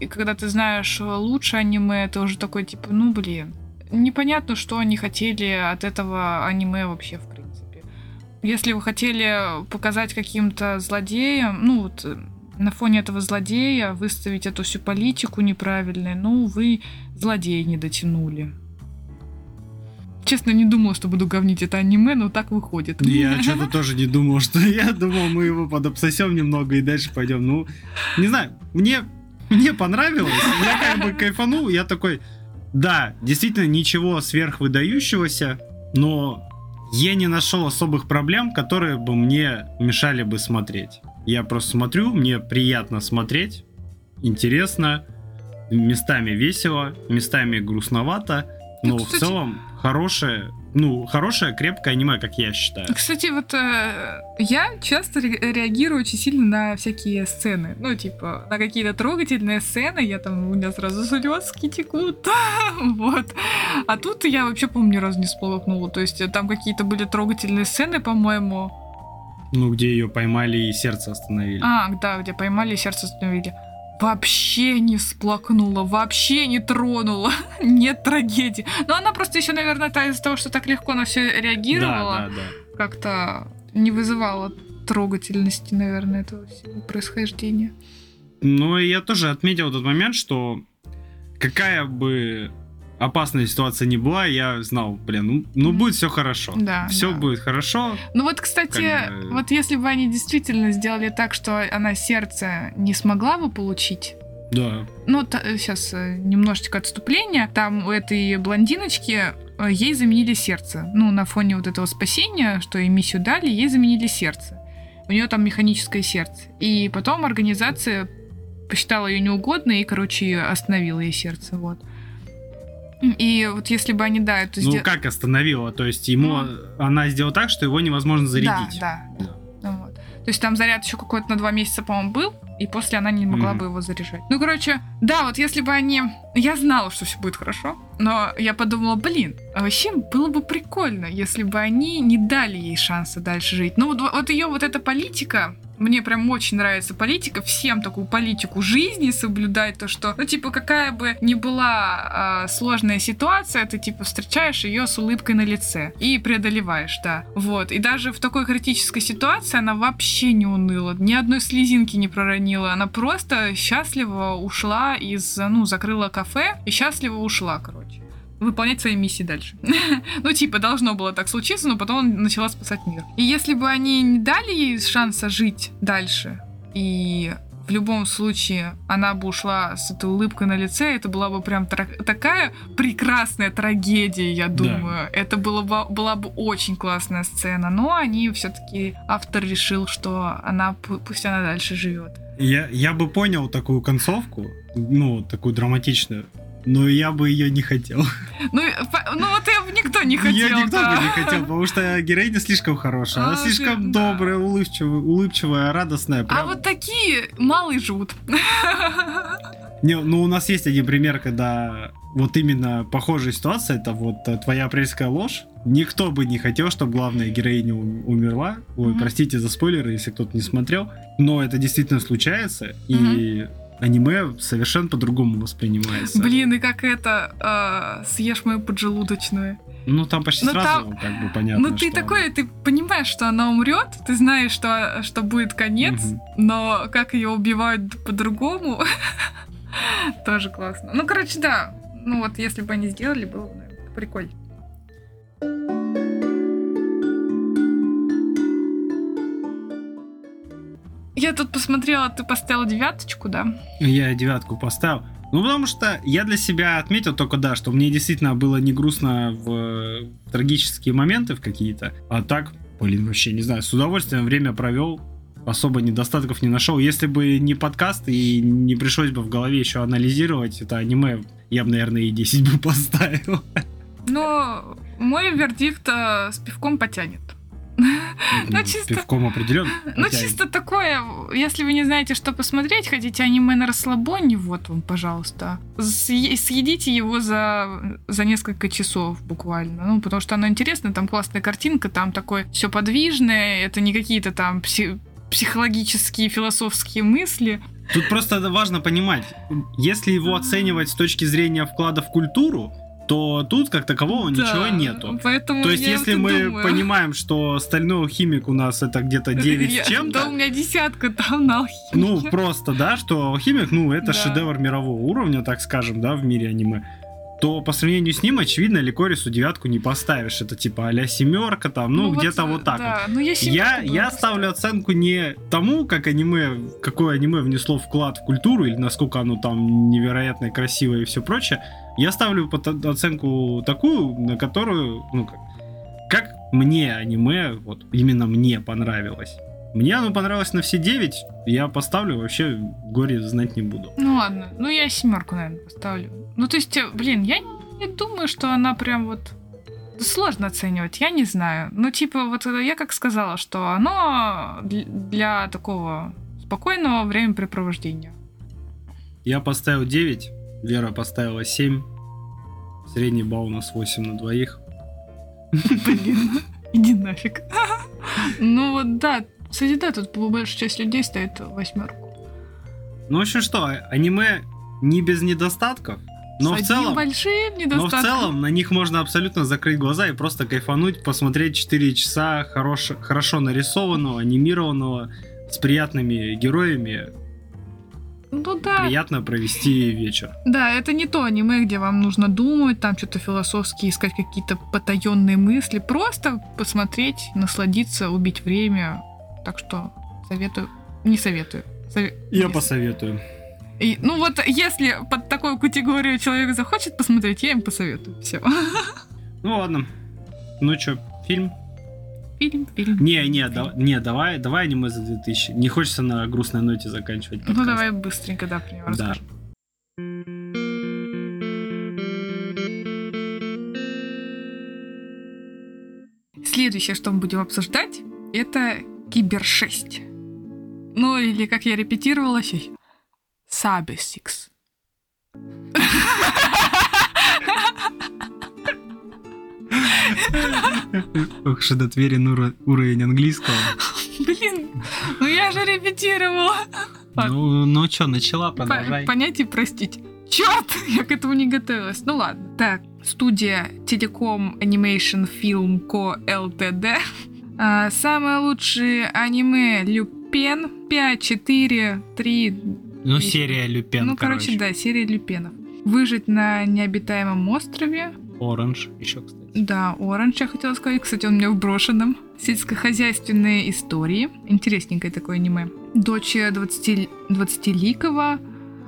и когда ты знаешь э, лучше аниме, ты уже такой, типа, ну, блин, непонятно, что они хотели от этого аниме вообще, в принципе. Если вы хотели показать каким-то злодеям, ну вот э, на фоне этого злодея выставить эту всю политику неправильную, ну вы злодея не дотянули. Честно, не думала, что буду говнить это аниме, но так выходит. Я (laughs) что-то тоже не думал, что я думал, мы его подобсосем немного и дальше пойдем. Ну, не знаю, мне, мне понравилось, я как бы кайфанул, я такой, да, действительно ничего сверхвыдающегося, но я не нашел особых проблем, которые бы мне мешали бы смотреть. Я просто смотрю, мне приятно смотреть, интересно, местами весело, местами грустновато, но Ну, в кстати- целом хорошее, ну, хорошее, крепкое аниме, как я считаю. Кстати, вот э, я часто ре- реагирую очень сильно на всякие сцены. Ну, типа, на какие-то трогательные сцены. Я там, у меня сразу слезки текут. (laughs) вот. А тут я вообще, по-моему, ни разу не сполохнула. То есть э, там какие-то были трогательные сцены, по-моему. Ну, где ее поймали и сердце остановили. А, да, где поймали и сердце остановили. Вообще не всплакнула, вообще не тронула. (laughs) Нет трагедии. Но она просто еще, наверное, та- из-за того, что так легко на все реагировала. Да, да, да. как-то не вызывало трогательности, наверное, этого всего происхождения. Но я тоже отметил тот момент, что какая бы опасная ситуация ни была, я знал, блин, ну, ну будет все хорошо. Да, Все да. будет хорошо. Ну вот, кстати, Как вот если бы они действительно сделали так, что она сердце не смогла бы получить, Да. ну, сейчас немножечко отступления. Там у этой блондиночки э, ей заменили сердце. Ну, на фоне вот этого спасения, что ей миссию дали, ей заменили сердце. У нее там механическое сердце. И потом организация посчитала ее неугодной и, короче, остановила ей сердце. Вот. И вот если бы они, да, это Ну сдел- как остановила? То есть ему Ну. она сделала так, что его невозможно зарядить. Да, да. Ну вот. То есть там заряд еще какой-то на два месяца, по-моему, был, и после она не могла Мгм. бы его заряжать. Ну, короче, да, вот если бы они... Я знала, что все будет хорошо, но я подумала, блин, а вообще было бы прикольно, если бы они не дали ей шанса дальше жить. Ну, вот, вот ее вот эта политика, мне прям очень нравится политика, всем такую политику жизни соблюдать, то что, ну, типа, какая бы ни была а, сложная ситуация, ты, типа, встречаешь ее с улыбкой на лице и преодолеваешь, да. Вот. И даже в такой критической ситуации она вообще не уныла, ни одной слезинки не проронила, она просто счастливо ушла из, ну, закрыла кафе и счастливо ушла, короче выполнять свои миссии дальше. (laughs) ну, типа, должно было так случиться, но потом начала спасать мир. И если бы они не дали ей шанса жить дальше, и в любом случае она бы ушла с этой улыбкой на лице, это была бы прям тра- такая прекрасная трагедия, я думаю. Это было бы, была бы очень классная сцена. Но они все-таки автор решил, что она пу- пусть она дальше живет. Я, я бы понял такую концовку, ну, такую драматичную, Но я бы ее не хотел. Ну, по- ну вот и никто не (laughs) Ее хотел. никто да. бы не хотел, потому что героиня слишком хорошая. Она А, слишком да. добрая, улыбчивая, улыбчивая, радостная. А прям. вот такие малый жут. (laughs) Не, ну, у нас есть один пример, когда вот именно похожая ситуация, это вот э, твоя апрельская ложь. Никто бы не хотел, чтобы главная героиня ум- умерла. Ой, Мгм. простите за спойлеры, если кто-то не смотрел. Но это действительно случается, и аниме совершенно по-другому воспринимается. Блин, и как это, э, съешь мою поджелудочную. Ну, там почти Ну, сразу там- как бы понятно, ну ты такой, ты понимаешь, что она умрет, ты знаешь, что, что будет конец, Мгм. но как ее убивают по-другому, (laughs) тоже классно. Ну, короче, да. Ну вот, если бы они сделали, было бы прикольно. Я тут посмотрела, ты поставила девяточку, да? Я девятку поставил. Ну, потому что я для себя отметил только, да, что мне действительно было не грустно в э, трагические моменты в какие-то. А так, блин, вообще, не знаю, с удовольствием время провел. Особо недостатков не нашел. Если бы не подкаст и не пришлось бы в голове еще анализировать это аниме, я бы, наверное, и 10 бы (laughs) поставил. Но мой вердикт э, с пивком потянет. Ну, чисто- Пивком определенно. Ну, чисто такое, если вы не знаете, что посмотреть, хотите аниме на расслабоне, вот вам, пожалуйста. Съе- Съедите его за, за несколько часов буквально. Ну, потому что оно интересно, там классная картинка, там такое все подвижное, это не какие-то там пси- психологические, философские мысли. Тут просто важно понимать, если его оценивать с точки зрения вклада в культуру, то тут как такового ничего Да, нету. Поэтому То есть, если мы думаю. понимаем, что стальной химик у нас это где-то 9 Я- с чем-то, Да, у меня десятка там на алхимике. ну, просто, да, что алхимик, ну, это Да. шедевр мирового уровня, так скажем, да, в мире аниме, то по сравнению с ним, очевидно, Ликорису девятку не поставишь. Это типа а-ля семерка там, ну, где-то вот так да, вот. Ну, я, Я, я ставлю оценку не тому, как аниме, какое аниме внесло вклад в культуру, или насколько оно там невероятно красивое и все прочее. Я ставлю оценку такую, на которую, ну, как, как мне аниме, вот именно мне понравилось. Мне оно понравилось на все 9, я поставлю, вообще горе знать не буду. Ну ладно, ну я семерку, наверное, поставлю. Ну то есть, э, блин, я не думаю, что она прям вот сложно оценивать, я не знаю. Ну типа вот э, я как сказала, что оно дл- для такого спокойного времяпрепровождения. Я поставил 9, Вера поставила 7, средний балл у нас 8 на двоих. Блин, иди нафиг. (laughs) Ну вот да, кстати, да, тут большая часть людей ставит восьмерку. Ну, в общем, что, аниме не без недостатков, но С в целом... Но в целом на них можно абсолютно закрыть глаза и просто кайфануть, посмотреть 4 часа хорош, хорошо нарисованного, анимированного, с приятными героями. Ну да, Приятно провести вечер. Да, это не то аниме, где вам нужно думать, там что-то философски искать какие-то потаенные мысли. Просто посмотреть, насладиться, убить время. Так что советую. Не советую. Сове- Я посоветую. И, ну вот, если под такую категорию человек захочет посмотреть, я им посоветую. Все. (laughs) Ну ладно. Ну чё, фильм? Фильм, фильм. Не, не, да- не, давай, давай аниме за 2000. Не хочется на грустной ноте заканчивать Ну подкаст. давай быстренько, да, про него Да. расскажем. Следующее, что мы будем обсуждать, это Кибер 6. Ну, или, как я репетировала, Сабесикс. Ох, что до Твери уровень английского. Блин, ну я же репетировала. Ну, ну чё, начала, продолжай. Понять и простить. Черт, я к этому не готовилась. Ну ладно. Так, студия Telecom Animation Film Co. Ltd. А, самые лучшие аниме Люпен 5, 4, 3. Ну, серия Люпен, ну, короче, да, серия Люпенов. Выжить на необитаемом острове. Оранж еще, кстати. Да, Оранж, я хотела сказать. Кстати, он у меня в брошенном. Сельскохозяйственные истории. Интересненькое такое аниме. Дочь 20, 20-ликого.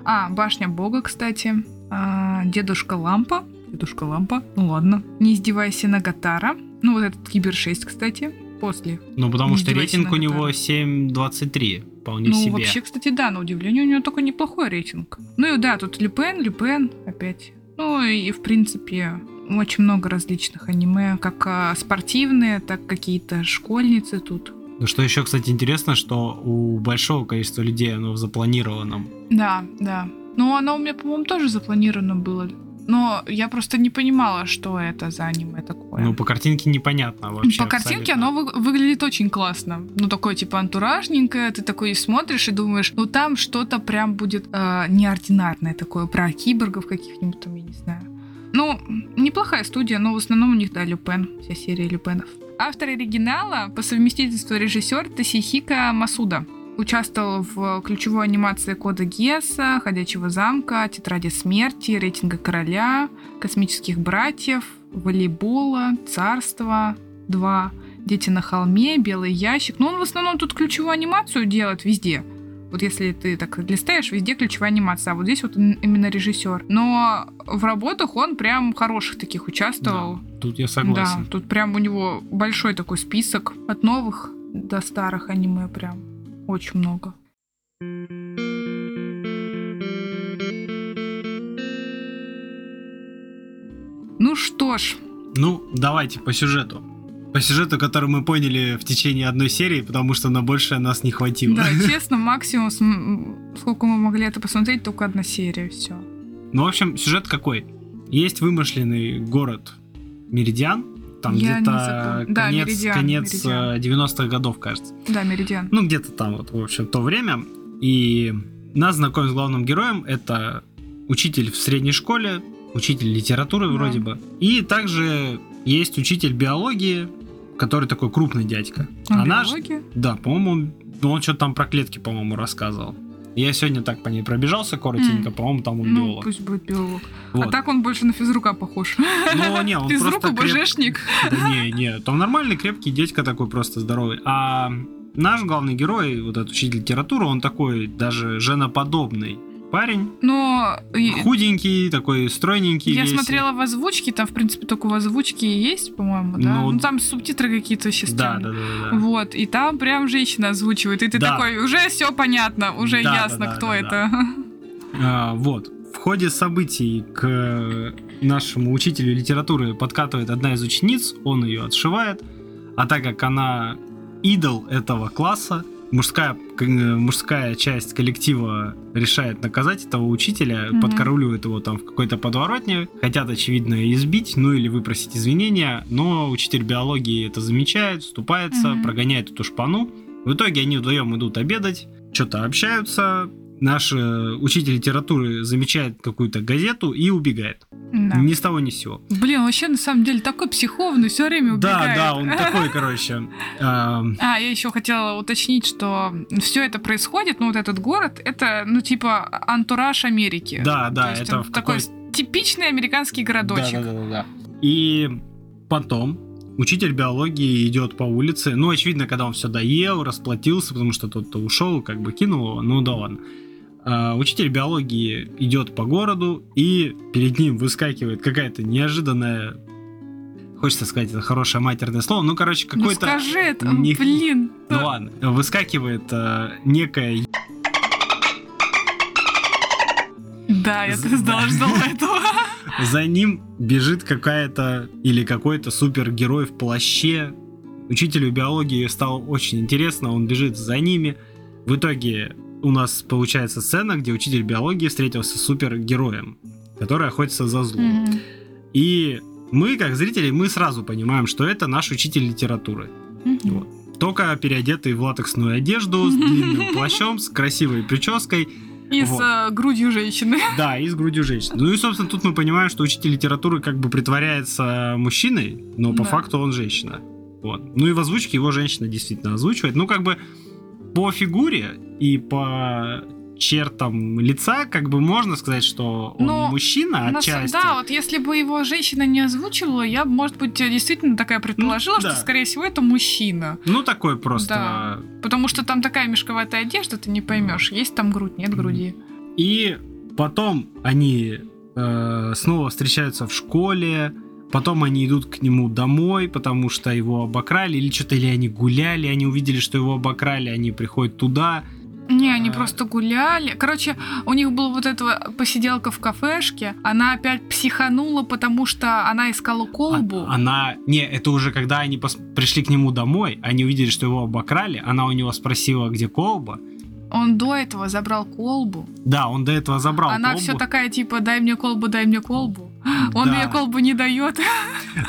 А, Башня Бога, кстати. А, Дедушка Лампа. Дедушка Лампа. Ну ладно. Не издевайся на Гатара. Ну, вот этот Кибер 6, кстати. После. Ну, потому что рейтинг у него гитаре. 7.23. Вполне ну, себе. вообще, кстати, да, на удивление, у него такой неплохой рейтинг. Ну и да, тут Люпен, Люпен, опять Ну и, в принципе, очень много различных аниме, как а, спортивные, так какие-то школьницы тут. Ну что еще, кстати, интересно, что у большого количества людей оно в запланированном. Да, да. Ну, оно у меня, по-моему, тоже запланировано было. Но я просто не понимала, что это за аниме такое. Ну, по картинке непонятно вообще. По картинке абсолютно. оно вы- выглядит очень классно. Ну, такое типа антуражненькое, ты такой смотришь и думаешь, ну там что-то прям будет э, неординарное такое, про киборгов каких-нибудь там, я не знаю. Ну, неплохая студия, но в основном у них, да, Люпен, вся серия Люпенов. Автор оригинала по совместительству режиссер Тасихика Масуда. Участвовал в ключевой анимации Кода Гесса, Ходячего замка, Тетради смерти, Рейтинга короля, Космических братьев, Волейбола, Царство 2, Дети на холме, Белый ящик. Ну, он в основном тут ключевую анимацию делает везде. Вот если ты так листаешь, везде ключевая анимация. А вот здесь вот именно режиссер. Но в работах он прям хороших таких участвовал. Да, тут я согласен. Да, тут прям у него большой такой список от новых до старых аниме прям очень много. Ну что ж, Ну, давайте по сюжету. По сюжету, который мы поняли в течение одной серии, потому что на большее нас не хватило. да, (laughs) честно, максимум, сколько мы могли это посмотреть, только одна серия, все. Ну, в общем, сюжет какой? Есть вымышленный город Меридиан, там где-то запомнила. Да, конец, Меридиан, конец Меридиан. э, 90-х годов, кажется. Да, Меридиан. Ну, где-то там вот, в общем, то время. И нас знакомят с главным героем. Это учитель в средней школе, учитель литературы Да. вроде бы. И также есть учитель биологии, который такой крупный дядька. А Она ж- биология? да, по-моему, он, он что-то там про клетки, по-моему, рассказывал. Я сегодня так по ней пробежался коротенько, М. по-моему, там он Ну, биолог. пусть будет биолог. Вот. А так он больше на физрука похож. Ну, не, он (laughs) Физрук просто креп- УБЖшник. Да не, не, там нормальный, крепкий дядька такой, просто здоровый. А наш главный герой, вот этот учитель литературы, он такой даже женоподобный парень. Но Худенький, такой стройненький. я весь. смотрела в озвучке, там, в принципе, только в озвучке и есть, по-моему, да? Ну, Ну, там субтитры какие-то вообще Да, да, да, да. Вот, и там прям женщина озвучивает, и ты Да. такой, уже все понятно, уже Да, ясно, да, да, кто да, это. А, вот. В ходе событий к нашему учителю литературы подкатывает одна из учениц, он ее отшивает, а так как она идол этого класса, мужская, к- мужская часть коллектива решает наказать этого учителя, Мгм. подкарауливает его там в какой-то подворотне, хотят, очевидно, избить, ну или выпросить извинения, но учитель биологии это замечает, вступается, Мгм. прогоняет эту шпану. В итоге они вдвоем идут обедать, что-то общаются, наш э, учитель литературы замечает какую-то газету и убегает. Да. Ни с того ни с сего. Блин, вообще на самом деле такой психованный, все время Да, убегает. да, он такой, короче. (laughs) А, я еще хотела уточнить, что все это происходит, ну вот этот город, это, ну типа антураж Америки. Да, да, это такой типичный американский городочек. Да, да, да, да, да. И потом учитель биологии идет по улице. Ну, очевидно, когда он все доел, расплатился, потому что тот-то ушел, как бы кинул его. Ну да ладно. А, учитель биологии идет по городу, и перед ним выскакивает какая-то неожиданная. Хочется сказать, это хорошее матерное слово. Ну, короче, Ну какой-то. скажи это, не- блин. Ну ладно, выскакивает э, некая Да, я З- знала, да. ждала (laughs) этого. За ним бежит какая-то или какой-то супергерой в плаще. Учителю биологии стало очень интересно, он бежит за ними. В итоге у нас получается сцена, где учитель биологии встретился с супергероем, который охотится за злом. Мгм. И мы, как зрители, мы сразу понимаем, что это наш учитель литературы. Мгм. Вот. Только переодетый в латексную одежду, с длинным плащом, с красивой прической. И с Вот. э, грудью женщины. (laughs) Да, и с грудью женщины. Ну и, собственно, тут мы понимаем, что учитель литературы как бы притворяется мужчиной, но по Да. факту он женщина. Вот. Ну и в озвучке его женщина действительно озвучивает. Ну, как бы по фигуре и по чертам лица, как бы можно сказать, что он Но мужчина отчасти. Да, вот если бы его женщина не озвучивала, я может быть, действительно такая предположила, Ну, что, да. скорее всего, это мужчина. Ну, такой просто. Да. Потому что там такая мешковатая одежда, ты не поймешь, есть там грудь, нет груди. И потом они э, снова встречаются в школе, потом они идут к нему домой, потому что его обокрали, или что-то, или они гуляли, они увидели, что его обокрали, они приходят туда. Не, они А. просто гуляли. Короче, у них была вот эта посиделка в кафешке. Она опять психанула, потому что она искала колбу. А- Она... Не, это уже когда они пос- пришли к нему домой, они увидели, что его обокрали, она у него спросила, где колба. Он до этого забрал колбу. Да, он до этого забрал она колбу. все такая, типа, дай мне колбу, дай мне колбу. (gasps) Он Да. мне колбу не дает. (laughs)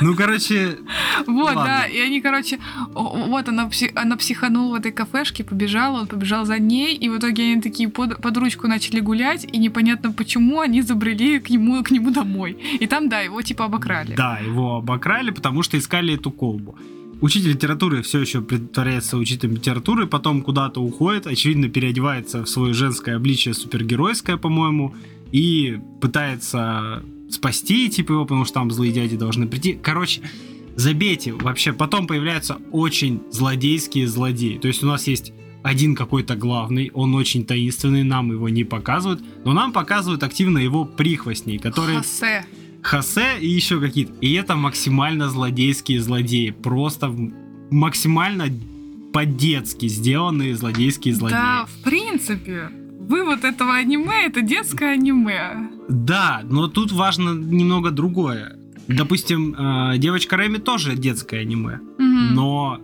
Ну, короче, Вот, Ладно. да, и они, короче, вот она, она психанула в этой кафешке, побежала, он побежал за ней, и в итоге они такие под, под ручку начали гулять, и непонятно почему они забрели к нему, к нему домой. И там, да, его типа обокрали. да, его обокрали, потому что искали эту колбу. Учитель литературы все еще притворяется учителем литературы, потом куда-то уходит, очевидно, переодевается в свое женское обличие супергеройское, по-моему, и пытается спасти, типа его, потому что там злые дяди должны прийти. Короче, забейте. Вообще, потом появляются очень злодейские злодеи. То есть у нас есть один какой-то главный, он очень таинственный, нам его не показывают, но нам показывают активно его прихвостней, которые... Хосе. Хосе и еще какие-то. И это максимально злодейские злодеи. Просто максимально по-детски сделанные злодейские злодеи. Да, в принципе, вывод этого аниме это детское аниме. Да, но тут важно немного другое. Допустим, э, девочка Рэми тоже детское аниме, Мгм. но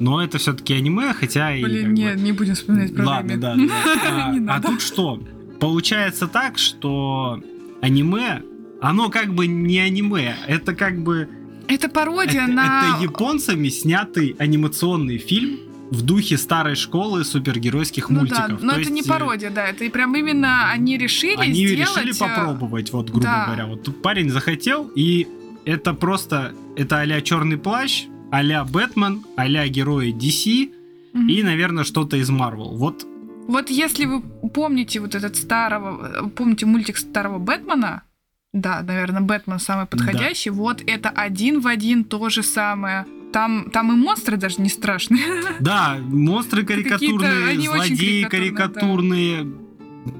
но это все-таки аниме, хотя и как Блин, бы- нет, не будем вспоминать про Ладно, Рэми. да. (laughs) да. А, а тут что? Получается так, что аниме, оно как бы не аниме, это как бы Это пародия это, на... это японцами снятый анимационный фильм в духе старой школы супергеройских Ну мультиков. да, но То это не есть, э, пародия, да, это и прям именно они решили Они сделать... решили э, попробовать, вот грубо да. говоря. Вот парень захотел, и это просто, это а-ля Черный плащ, а-ля Бэтмен, а-ля герои DC мгм. и, наверное, что-то из Марвел. Вот Вот если вы помните вот этот старого, помните мультик старого Бэтмена, да, наверное, Бэтмен самый подходящий, вот это один в один то же самое. Там, там и монстры даже не страшные. (laughs) Да, монстры карикатурные, злодеи карикатурные, карикатурные.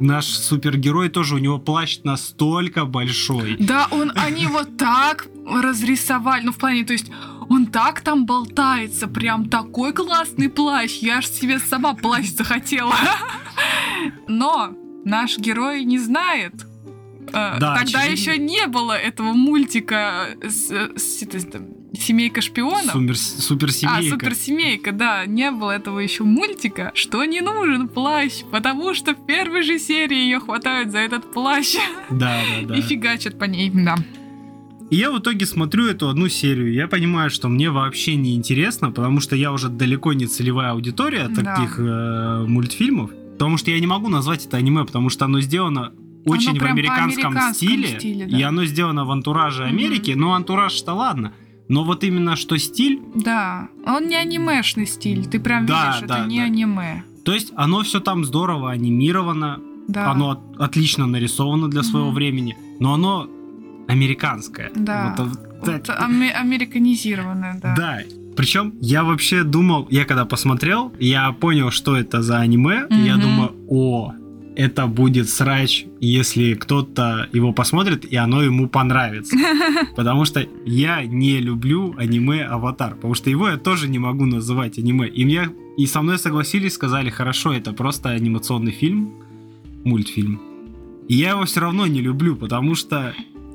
Наш супергерой тоже, у него плащ настолько большой. Да, он, они (laughs) вот так разрисовали, ну в плане, то есть он так там болтается, прям такой классный плащ, я аж себе сама плащ захотела. (laughs) Но наш герой не знает. Э, Да, Тогда очевидно. еще не было этого мультика с, с- там, Семейка шпионов. Сумер- А, суперсемейка. суперсемейка, да, не было этого еще мультика, что не нужен плащ, потому что в первой же серии ее хватают за этот плащ Да, да, (laughs) да. и фигачат по ней, да. И я в итоге смотрю эту одну серию, я понимаю, что мне вообще не интересно, потому что я уже далеко не целевая аудитория Да. таких э, мультфильмов, потому что я не могу назвать это аниме, потому что оно сделано очень в прям по американском, американскому стиле, стиле, да. и оно сделано в антураже. Америки, но антураж-то ладно. Но вот именно что стиль, Да, он не анимешный стиль, ты прям Да, видишь, да, это не да. аниме. то есть оно все там здорово анимировано, Да. оно от- отлично нарисовано для своего Мгм. времени, но оно американское. Да. Вот, Вот это- аме- американизированное, да. Да. Причем я вообще думал, я когда посмотрел, я понял, что это за аниме, и я думаю, о, это будет срач, если кто-то его посмотрит, и оно ему понравится. (laughs) Потому что я не люблю аниме Аватар, потому что его я тоже не могу называть аниме. И мне и со мной согласились, сказали, хорошо, это просто анимационный фильм, мультфильм. И я его все равно не люблю, потому что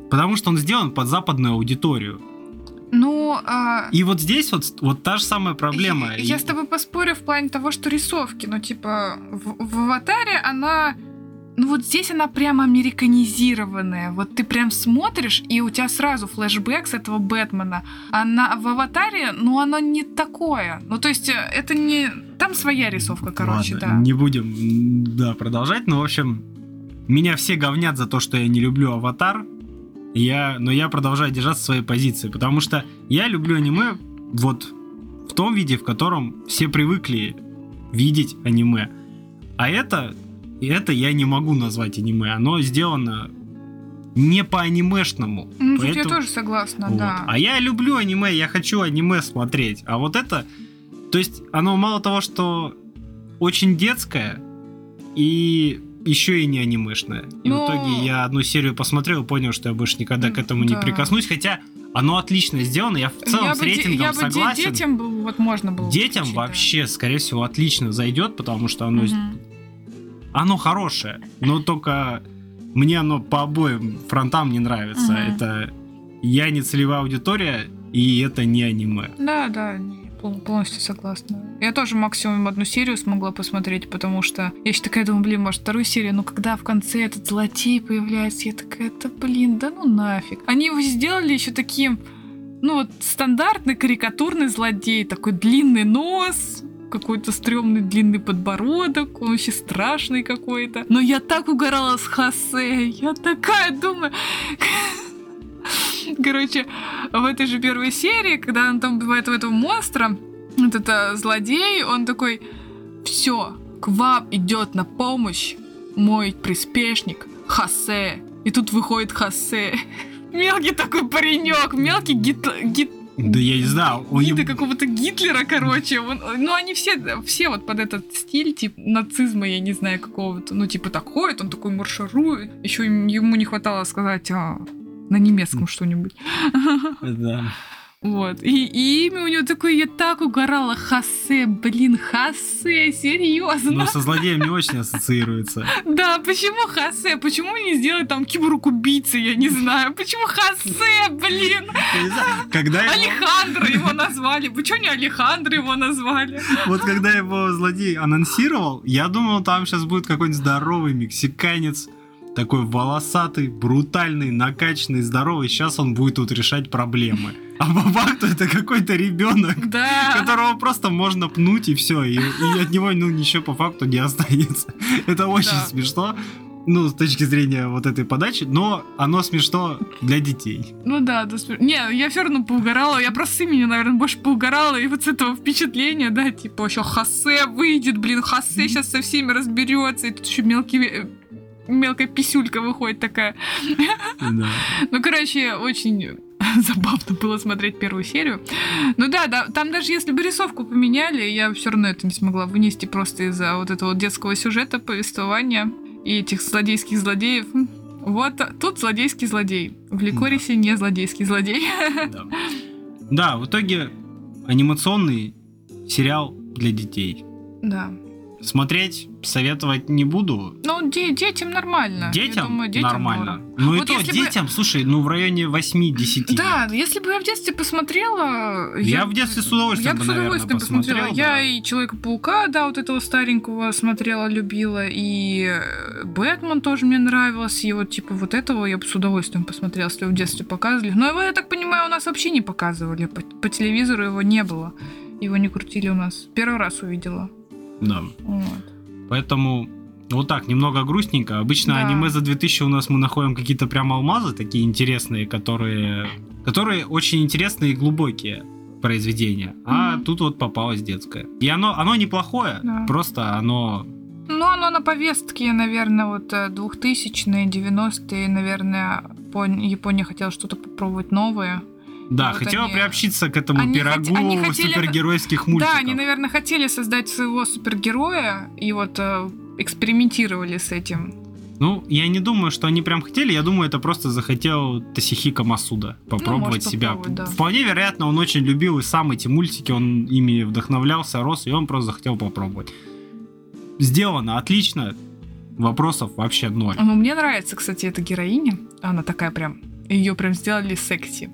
потому что он сделан под западную аудиторию. Ну, а, И вот здесь вот, вот та же самая проблема. Я, я с тобой поспорю в плане того, что рисовки, ну, типа, в, в аватаре она. Ну вот здесь она прям американизированная. Вот ты прям смотришь, и у тебя сразу флешбэк с этого Бэтмена. А на, в аватаре, ну, оно не такое. Ну, то есть, э, это не... Там своя рисовка, короче, Ладно, да. Не будем да, продолжать, но в общем, меня все говнят за то, что я не люблю аватар. Я, но я продолжаю держаться своей позиции, потому что я люблю аниме вот в том виде, в котором все привыкли видеть аниме. А это, это я не могу назвать аниме. Оно сделано не по анимешному. Ну, тут я Поэтому- тоже согласна, Вот. да. А я люблю аниме, я хочу аниме смотреть. А вот это, то есть оно мало того, что очень детское, и еще и не анимешное. И Ну- в итоге я одну серию посмотрел и понял, что я больше никогда к этому не да. прикоснусь. Хотя оно отлично сделано, я в целом я с рейтингом я бы согласен. детям бы вот можно было Детям включить, да. вообще, скорее всего, отлично зайдет, потому что оно Мгм. оно хорошее, но только мне оно по обоим фронтам не нравится. Мгм. Это я не целевая аудитория, и это не аниме. Да, да, не, полностью согласна. Я тоже максимум одну серию смогла посмотреть, потому что я еще такая думаю, блин, может вторую серию, но когда в конце этот злодей появляется, я такая, это блин, да ну нафиг. Они его сделали еще таким, ну вот стандартный карикатурный злодей, такой длинный нос, какой-то стрёмный длинный подбородок, он вообще страшный какой-то. Но я так угорала с Хосе, я такая думаю... (laughs) (laughs) Короче, в этой же первой серии, когда он там убивает этого монстра, вот это злодей, он такой, все, к вам идет на помощь мой приспешник Хосе. И тут выходит Хосе. (laughs) Мелкий такой паренек, мелкий гит, гит, Да я не знаю, он гиды еб- какого-то Гитлера, короче. Он- ну, они все, все вот под этот стиль, типа, нацизма, я не знаю, какого-то. Ну, типа, так ходит, он такой марширует. Еще ему не хватало сказать а, на немецком что-нибудь. Да. Вот. И, и имя у него такое, я так угорала. Хосе, блин, Хосе, серьезно? Но со злодеем не очень ассоциируется. Да, почему Хосе? Почему не сделать там киборг убийцы, я не знаю. Почему Хосе, блин? Когда его, Алехандро его назвали. Почему не Алехандро его назвали? вот когда его злодей анонсировал, я думал, там сейчас будет какой-нибудь здоровый мексиканец, такой волосатый, брутальный, накачанный, здоровый. Сейчас он будет тут решать проблемы. А по факту это какой-то ребенок, Да. которого просто можно пнуть и все, и, и от него ну ничего по факту не останется. Это очень Да. смешно. Ну, с точки зрения вот этой подачи, но оно смешно для детей. Ну да, да. спр- Не, я все равно поугорала. Я просто с имени, наверное, больше поугорала. И вот с этого впечатления, да, типа еще Хосе выйдет, блин, Хосе сейчас со всеми разберется. И тут еще мелкий э, мелкая писюлька выходит такая. Да. Ну, короче, очень (laughs) забавно было смотреть первую серию. Ну да, да, там даже если бы рисовку поменяли, я все равно это не смогла вынести просто из-за вот этого детского сюжета, повествования и этих злодейских злодеев. Вот тут злодейский злодей. В Ликорисе не злодейский злодей. Да. Да, в итоге анимационный сериал для детей. Да. Смотреть советовать не буду. Ну, де- детям нормально. Я Детям, думаю, детям нормально. норм. Ну и Вот то, если бы- детям, слушай, ну в районе 8-10 Да, лет. если бы я в детстве посмотрела... Я в детстве с удовольствием Я бы с наверное, удовольствием посмотрела. посмотрел, Я да. и Человека-паука, да, вот этого старенького смотрела, любила, и э, Бэтмен тоже мне нравился, и вот типа вот этого я бы с удовольствием посмотрела, если в детстве показывали. Но его, я так понимаю, у нас вообще не показывали, по, по телевизору его не было. Его не крутили у нас. Первый раз увидела. Да. Вот. Поэтому вот так, немного грустненько. Обычно Да. аниме за 2000 у нас мы находим какие-то прям алмазы такие интересные, которые, которые очень интересные и глубокие произведения. А Мгм. тут вот попалось детское. И оно, оно неплохое, Да. просто оно... Ну, оно на повестке, наверное, вот э, 2000-е, 90-е, наверное, Пон- Япония хотела что-то попробовать новое. Да, Вот хотела они- приобщиться к этому они пирогу хоте- они хотели- супергеройских мультиков. Да, они, наверное, хотели создать своего супергероя и вот э, экспериментировали с этим. Ну, я не думаю, что они прям хотели, я думаю, это просто захотел Тосихика Масуда попробовать Ну, себя. да. Вполне вероятно, он очень любил и сам эти мультики, он ими вдохновлялся, рос, и он просто захотел попробовать. Сделано, отлично. Вопросов вообще ноль. Ну, мне нравится, кстати, эта героиня. Она такая прям... Ее прям сделали секси.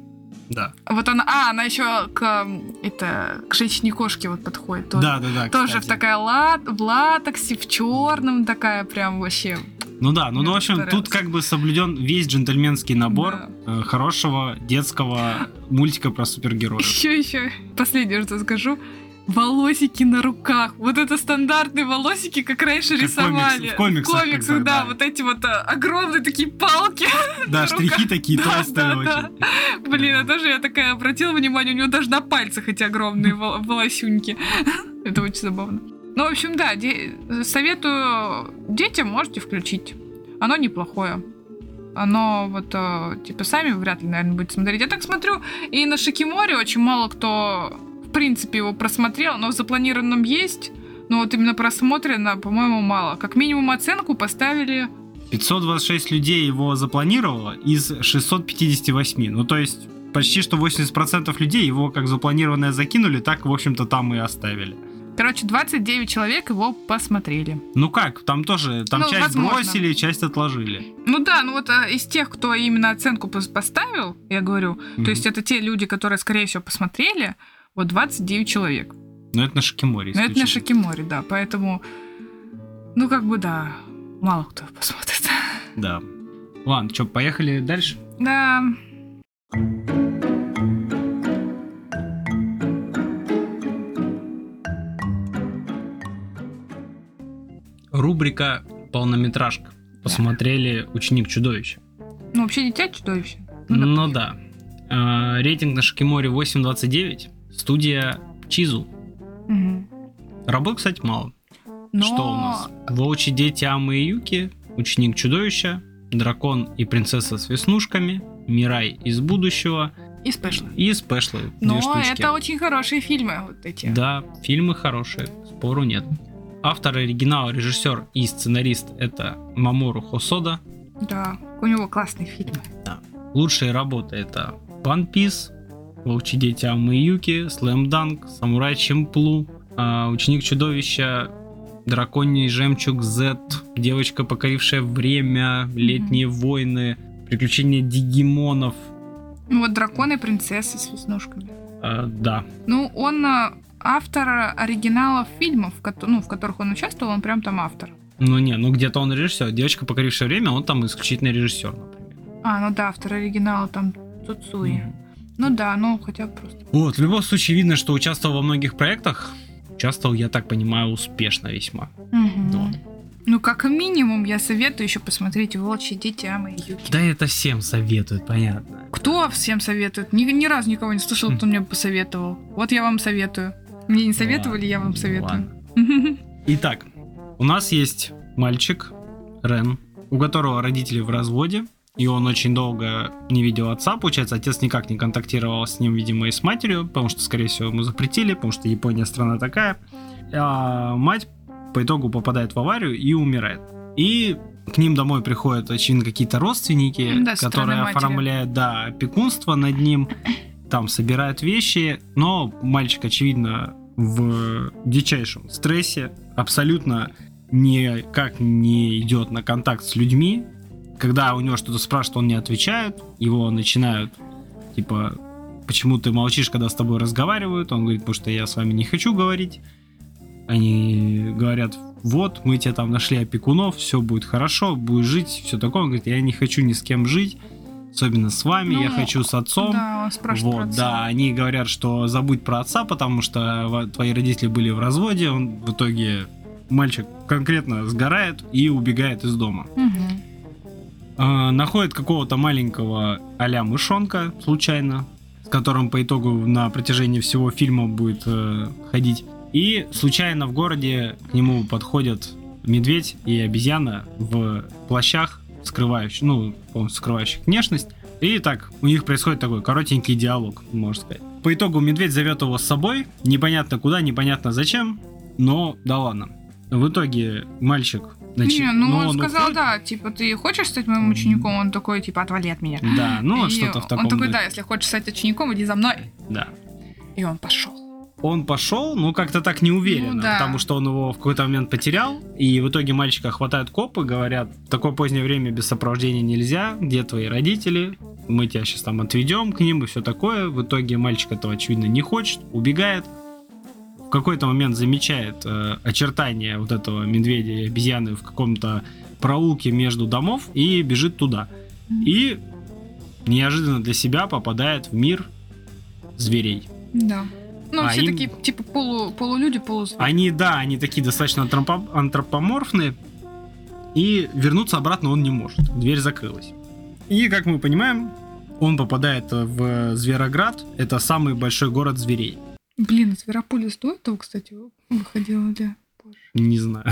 Да. Вот она... А, она еще к, это, к женщине-кошке вот подходит. Тоже, Да, да, да. тоже кстати. в такая ла... в латексе, в черном такая прям вообще... Ну да, ну, ну, в общем, тут как бы соблюден весь джентльменский набор Да. э, хорошего детского мультика про супергероев. (laughs) Еще, еще. Последнее, что скажу. Волосики на руках. Вот это стандартные волосики, как раньше Как рисовали. в комиксах комиксах, когда, да, да. Вот эти вот а, огромные такие палки. (laughs) Да, на штрихи руках. такие Да, толстые да, да. Блин, а тоже я такая обратила внимание, у него даже на пальцах эти огромные вол- волосюньки. (laughs) Это очень забавно. Ну, в общем, да, де- советую детям, можете включить. Оно неплохое. Оно вот, э, типа, сами вряд ли, наверное, будете смотреть. Я так смотрю, и на Шикиморе очень мало кто, в принципе, его просмотрел, но в запланированном есть. Но вот именно просмотрено, по-моему, мало. Как минимум оценку поставили 526 людей его запланировало из 658. Ну, то есть почти что 80% людей его как запланированное закинули, так, в общем-то, там и оставили. Короче, 29 человек его посмотрели. Ну как, там тоже, там Ну, часть возможно. бросили, часть отложили. Ну да, ну вот а, из тех, кто именно оценку пос- поставил, я говорю, Мгм. то есть это те люди, которые, скорее всего, посмотрели, вот 29 человек. Но это на Шакиморе. Но это на. Шакиморе, да, поэтому, ну как бы да, мало кто (laughs) посмотрит. Да. Ладно, что, поехали дальше? Да, Рубрика «Полнометражка». Посмотрели «Ученик чудовища». ну вообще дитя чудовище. Ну, да. А, рейтинг на Шакиморе 8.29. Студия Чизу. Мгм. Работ, кстати, мало. Но... Что у нас? Волчьи дети Амы и Юки, Ученик чудовища, Дракон и принцесса с веснушками, Мирай из будущего И спешлы. и спешлы. Но это очень хорошие фильмы, вот эти. Да, фильмы хорошие, спору нет. Автор оригинала, режиссер и сценарист это Мамору Хосода. Да, у него классные фильмы. Лучшие работы это One Piece, Волчьи дети Амы и Юки, Слэм Данк, Самурай Чемплу, а, Ученик чудовища, Драконий жемчуг Z, Девочка, покорившая время, Летние войны, Приключения Дигимонов. Ну вот драконы и принцессы с веснушками. А, да, Ну, он а, автор оригиналов фильмов, ну, в которых он участвовал, он прям там автор. ну не, ну где-то он режиссер. Девочка, покорившая время, он там исключительно режиссер, например. А, ну да, автор оригинала там Цуцуи. Ну да, ну хотя бы просто. Вот, в любом случае видно, что участвовал во многих проектах. Участвовал, я так понимаю, успешно весьма. Да. Ну, как минимум, я советую еще посмотреть «Волчьи дети Амы и Юки». Да это всем советуют, понятно. Кто всем советует? Ни, ни разу никого не слышал, кто мне посоветовал. Вот я вам советую. Мне не советовали, я вам Ладно, советую. (laughs) Итак, у нас есть мальчик, Рен, у которого родители в разводе, и он очень долго не видел отца, получается, отец никак не контактировал с ним, видимо, и с матерью, потому что, скорее всего, ему запретили, потому что Япония страна такая. А мать по итогу попадает в аварию и умирает. И к ним домой приходят, очевидно, какие-то родственники, Да, которые оформляют, да, опекунство над ним, там собирают вещи, но мальчик, очевидно, в дичайшем стрессе, абсолютно никак не идет на контакт с людьми. Когда у него что-то спрашивают, он не отвечает, его начинают, типа, почему ты молчишь, когда с тобой разговаривают? Он говорит, потому что я с вами не хочу говорить. Они говорят, вот, мы тебе там нашли опекунов, все будет хорошо, будешь жить, все такое. Он говорит, я не хочу ни с кем жить, особенно с вами, я Ну, хочу с отцом. Да, Вот, отца. да, они говорят, что забудь про отца, потому что во- твои родители были в разводе. Он в итоге мальчик конкретно сгорает и убегает из дома. Мгм. А, находит какого-то маленького а-ля мышонка случайно, с которым по итогу на протяжении всего фильма будет э, ходить. И случайно в городе к нему подходят медведь и обезьяна в плащах, скрывающих, ну, скрывающих внешность. И так, у них происходит такой коротенький диалог, можно сказать. По итогу медведь зовет его с собой, непонятно куда, непонятно зачем, но да ладно. В итоге мальчик... начи- Не, ну, он он сказал, уходит. да, типа, ты хочешь стать моим учеником? Он такой, типа, отвали от меня. Да, ну вот что-то в таком Он такой, да, если хочешь стать учеником, иди за мной. Да. И он пошел. Он пошел, ну как-то так неуверенно, Ну, да. потому что он его в какой-то момент потерял, и в итоге мальчика хватают копы, говорят, в такое позднее время без сопровождения нельзя, где твои родители, мы тебя сейчас там отведем к ним и все такое. В итоге мальчик этого, очевидно, не хочет, убегает. В какой-то момент замечает э, очертания вот этого медведя и обезьяны в каком-то проулке между домов и бежит туда. И неожиданно для себя попадает в мир зверей. Да. Ну, А все им- такие, типа, полу, полулюди, полузвери. Они, да, они такие достаточно антропо- антропоморфные. И вернуться обратно он не может. Дверь закрылась. И, как мы понимаем, он попадает в Звероград. Это самый большой город зверей. Блин, Зверополис до этого, кстати, выходило, да. Позже. Не знаю.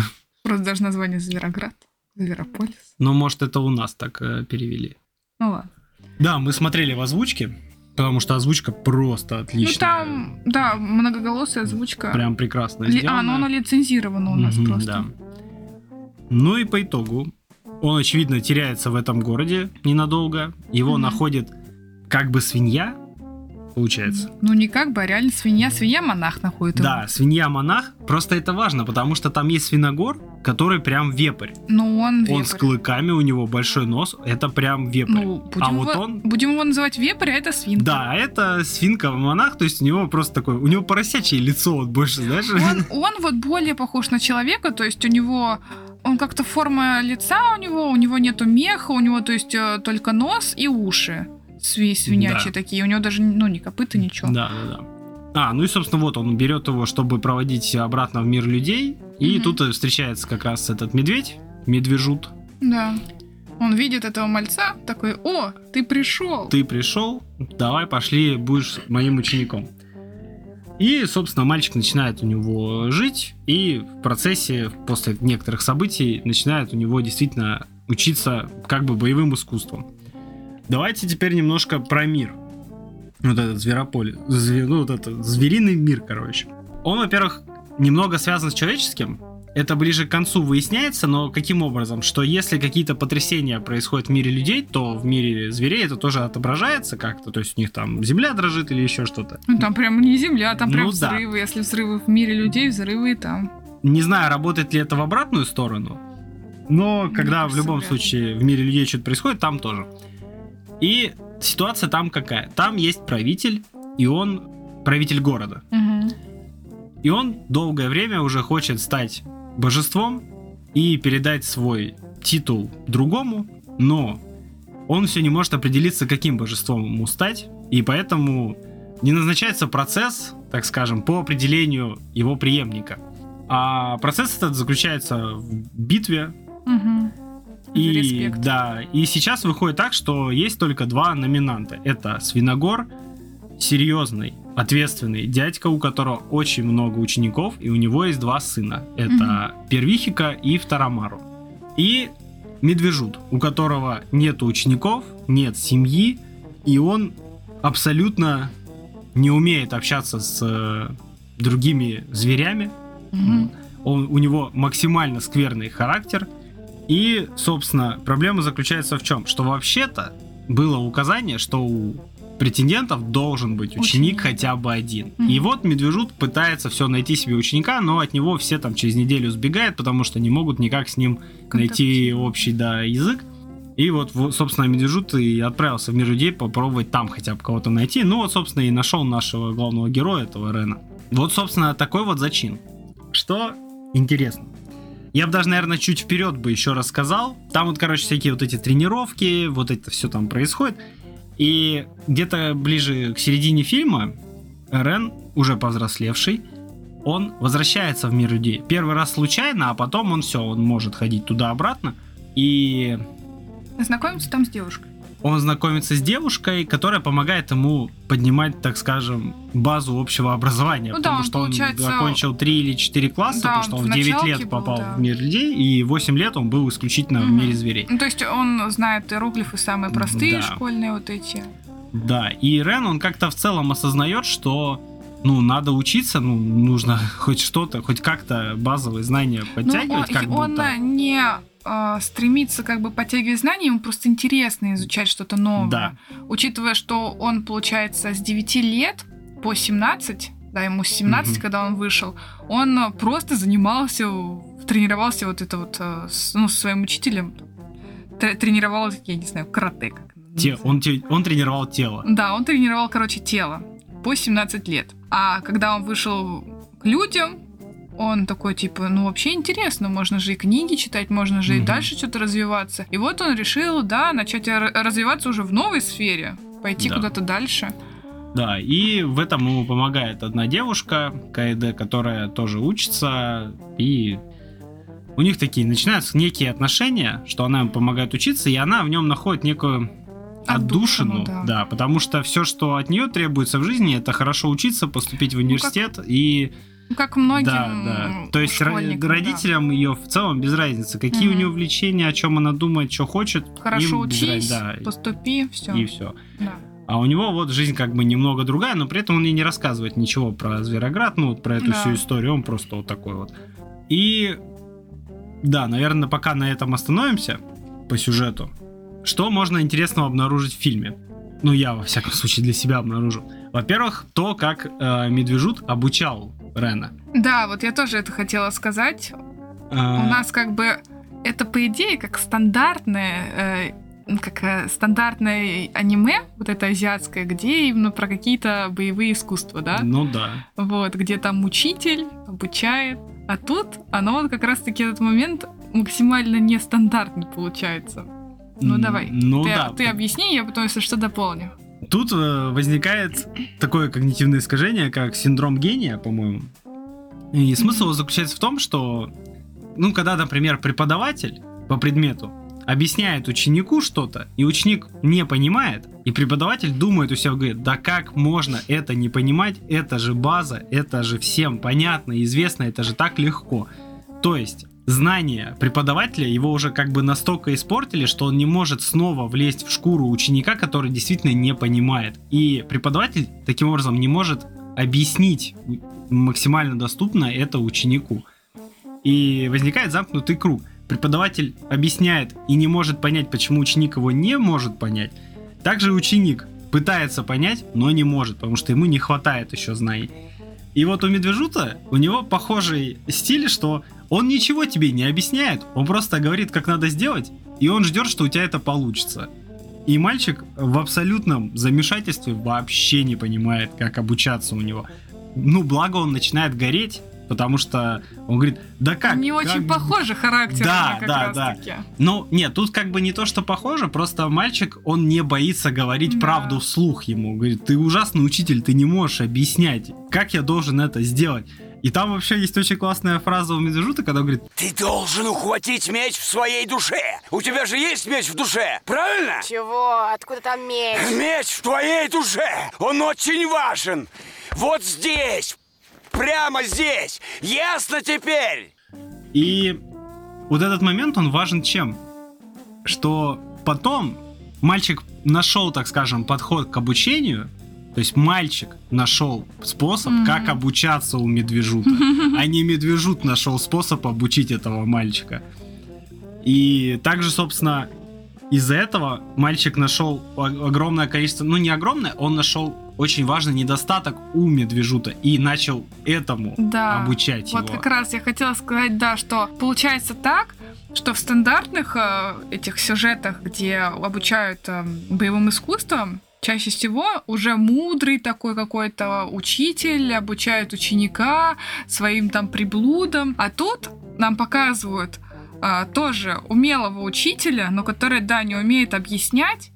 Просто даже название Звероград. Зверополис. Но, может, это у нас так э, перевели. Ну ладно. Да, мы смотрели в озвучке, потому что озвучка просто отличная. Ну там, да, многоголосая озвучка. Прям прекрасно Ли-. А, ну она лицензирована у нас Мгм, просто. да. Ну и по итогу он, очевидно, теряется в этом городе ненадолго. Его Мгм. находит как бы свинья, получается. Ну, не как бы, а реально свинья. Свинья-монах находит его. Да, свинья-монах. Просто это важно, потому что там есть свиногор, который прям вепрь. Ну, он Он вепрь. с клыками, у него большой нос. Это прям вепрь. Ну, будем, а вот его, он... будем его называть вепрь, а это свинка. Да, а это свинка-монах, то есть у него просто такое... У него поросячье лицо вот больше, знаешь? Он, (laughs) он вот более похож на человека, то есть у него он как-то форма лица у него, у него нету меха, у него то есть э, только нос и уши сви- свинячьи Да. такие, у него даже ну не копыта ничего. Да, да, да. А, ну и, собственно, вот он берет его, чтобы проводить обратно в мир людей. И Мгм. тут и встречается как раз этот медведь, медвежут. Да. Он видит этого мальца, такой, о, ты пришел. Ты пришел, давай пошли, будешь моим учеником. И, собственно, мальчик начинает у него жить, и в процессе, после некоторых событий, начинает у него действительно учиться как бы боевым искусствам. Давайте теперь немножко про мир. Вот этот зверополе. зве- ну, вот этот звериный мир, короче. Он, во-первых, немного связан с человеческим. Это ближе к концу выясняется, но каким образом? Что если какие-то потрясения происходят в мире людей, то в мире зверей это тоже отображается как-то. То есть у них там земля дрожит или еще что-то. Ну, там прям не земля, там прям Ну да. взрывы. Если взрывы в мире людей, взрывы и там. Не знаю, работает ли это в обратную сторону, но Мне когда в любом случае в мире людей что-то происходит, там тоже. И ситуация там какая? Там есть правитель, и он правитель города. Мгм. И он долгое время уже хочет стать божеством и передать свой титул другому, но он все не может определиться, каким божеством ему стать, и поэтому не назначается процесс, так скажем, по определению его преемника. А процесс этот заключается в битве, Мгм. И Респект. да, и сейчас выходит так, что есть только два номинанта. Это Свиногор, серьезный, ответственный дядька, у которого очень много учеников, и у него есть два сына. Это Первихика и Второмару. И Медвежут, у которого нет учеников, нет семьи, и он абсолютно не умеет общаться с э, другими зверями, Мгм. он, у него максимально скверный характер. И, собственно, проблема заключается в чем? Что вообще-то было указание, что у претендентов должен быть ученик, Ученик. хотя бы один. Мгм. И вот Медвежут пытается все найти себе ученика, но от него все там через неделю сбегают, потому что не могут никак с ним найти Контактировать. общий да, язык. И вот, вот, собственно, Медвежут и отправился в мир людей попробовать там хотя бы кого-то найти. Ну вот, собственно, и нашел нашего главного героя, этого Рена. Вот, собственно, такой вот зачин. Что интересно. Я бы даже, наверное, чуть вперед бы еще рассказал. Там вот, короче, всякие вот эти тренировки, вот это все там происходит. И где-то ближе к середине фильма Рен, уже повзрослевший, он возвращается в мир людей. Первый раз случайно, а потом он все, он может ходить туда-обратно. И Знакомиться там с девушкой. Он знакомится с девушкой, которая помогает ему поднимать, так скажем, базу общего образования. Ну да, потому он, что получается, он закончил 3 или 4 класса, Да, потому что он в в 9 началке лет был, попал да. в мир людей, и 8 лет он был исключительно в Мгм. мире зверей. Ну, то есть он знает иероглифы самые простые, Да. школьные вот эти. Да, и Рен, он как-то в целом осознает, что ну, надо учиться, ну, нужно (laughs) хоть что-то, хоть как-то базовые знания Ну, подтягивать, он, как он будто. не э, стремится как бы подтягивать знания, ему просто интересно изучать что-то новое. Да. Учитывая, что он, получается, с 9 лет по 17, да, ему с 17, Мгм. когда он вышел, он э, просто занимался, тренировался вот это вот, с, ну, со своим учителем, Тре- тренировал, я не знаю, карате. Как Те- он, он тренировал тело. Да, он тренировал, короче, тело по 17 лет. А когда он вышел к людям, он такой, типа, ну вообще интересно, можно же и книги читать, можно же и Мгм. дальше что-то развиваться. И вот он решил, да, начать развиваться уже в новой сфере, пойти Да. куда-то дальше. Да, и в этом ему помогает одна девушка, Каэде, которая тоже учится, и у них такие начинаются некие отношения, что она им помогает учиться, и она в нем находит некую Отдушину, отдушину, да. потому что все, что от нее требуется в жизни, это хорошо учиться, поступить в университет и Ну, как многим да, да. То есть ро- школьникам, да. родителям ее в целом без разницы, какие у Мгм. нее увлечения, о чем она думает, что хочет, Хорошо учись, да, поступи, все. и все. Да. А у него вот жизнь как бы немного другая, но при этом он ей не рассказывает ничего про Звероград, ну вот про эту Да. всю историю, он просто вот такой вот. И да, наверное, пока на этом остановимся по сюжету. Что можно интересного обнаружить в фильме? ну я во всяком случае для себя обнаружил. Во-первых, то, как э, Медвежут обучал Рена. Да, вот я тоже это хотела сказать. А, У нас как бы это по идее как стандартное, э, как э, стандартное аниме, вот это азиатское, где именно про какие-то боевые искусства, да? Ну да. Вот, где там учитель обучает. А тут оно вот как раз-таки этот момент максимально нестандартный получается. Ну давай, Ну ты, да. ты объясни, я потом, если что, дополню. Тут э, возникает такое когнитивное искажение, как синдром гения, по-моему. И смысл его заключается в том, что, ну, когда, например, преподаватель по предмету объясняет ученику что-то, и ученик не понимает, и преподаватель думает у себя, говорит, да как можно это не понимать, это же база, это же всем понятно, известно, это же так легко. То есть знания преподавателя его уже как бы настолько испортили, что он не может снова влезть в шкуру ученика, который действительно не понимает. И преподаватель таким образом не может объяснить максимально доступно это ученику. И возникает замкнутый круг. Преподаватель объясняет и не может понять, почему ученик его не может понять. Также ученик пытается понять, но не может, потому что ему не хватает еще знаний. И вот у Медвежута, у него похожий стиль, что он ничего тебе не объясняет, он просто говорит, как надо сделать, и он ждет, что у тебя это получится. И мальчик в абсолютном замешательстве вообще не понимает, как обучаться у него. Ну, благо он начинает гореть, потому что он говорит, да как? Не очень как- похоже характер Да, как да, раз да. таки. Ну, нет, тут как бы не то, что похоже, просто мальчик, он не боится говорить Да. правду вслух ему. Говорит, ты ужасный учитель, ты не можешь объяснять, как я должен это сделать. И там вообще есть очень классная фраза у Медвежута, когда он говорит, Ты должен ухватить меч в своей душе. У тебя же есть меч в душе, правильно? Чего? Откуда там меч? Меч в твоей душе. Он очень важен. Вот здесь. Прямо здесь. Ясно теперь? И вот этот момент, он важен чем? Что потом мальчик нашел, так скажем, подход к обучению, то есть мальчик нашел способ, Мгм. как обучаться у медвежута, (laughs) а не медвежут нашел способ обучить этого мальчика. И также, собственно, из-за этого мальчик нашел огромное количество, ну не огромное, он нашел очень важный недостаток у медвежута и начал этому Да. обучать Вот его. как раз я хотела сказать, да, что получается так, что в стандартных э, этих сюжетах, где обучают э, боевым искусствам, чаще всего уже мудрый такой какой-то учитель обучает ученика своим там приблудам, а тут нам показывают э, тоже умелого учителя, но который, да, не умеет объяснять,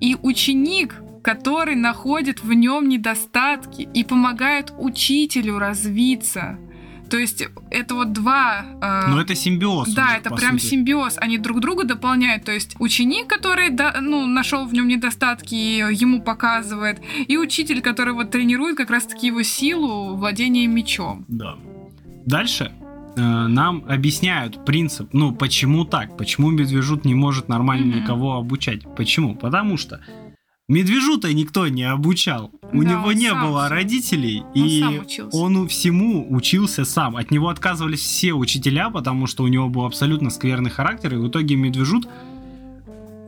и ученик, который находит в нем недостатки и помогает учителю развиться. То есть это вот два... э, Но это симбиоз. да, них, это прям сути. симбиоз. Они друг друга дополняют. То есть ученик, который да, ну, нашел в нем недостатки и ему показывает, и учитель, который вот тренирует как раз-таки его силу владения мечом. Да. Дальше э, нам объясняют принцип, ну почему так, почему медвежут не может нормально Мгм. никого обучать. Почему? Потому что медвежута никто не обучал. У Да, него не было родителей, Он и он всему учился сам. От него отказывались все учителя, потому что у него был абсолютно скверный характер, и в итоге медвежут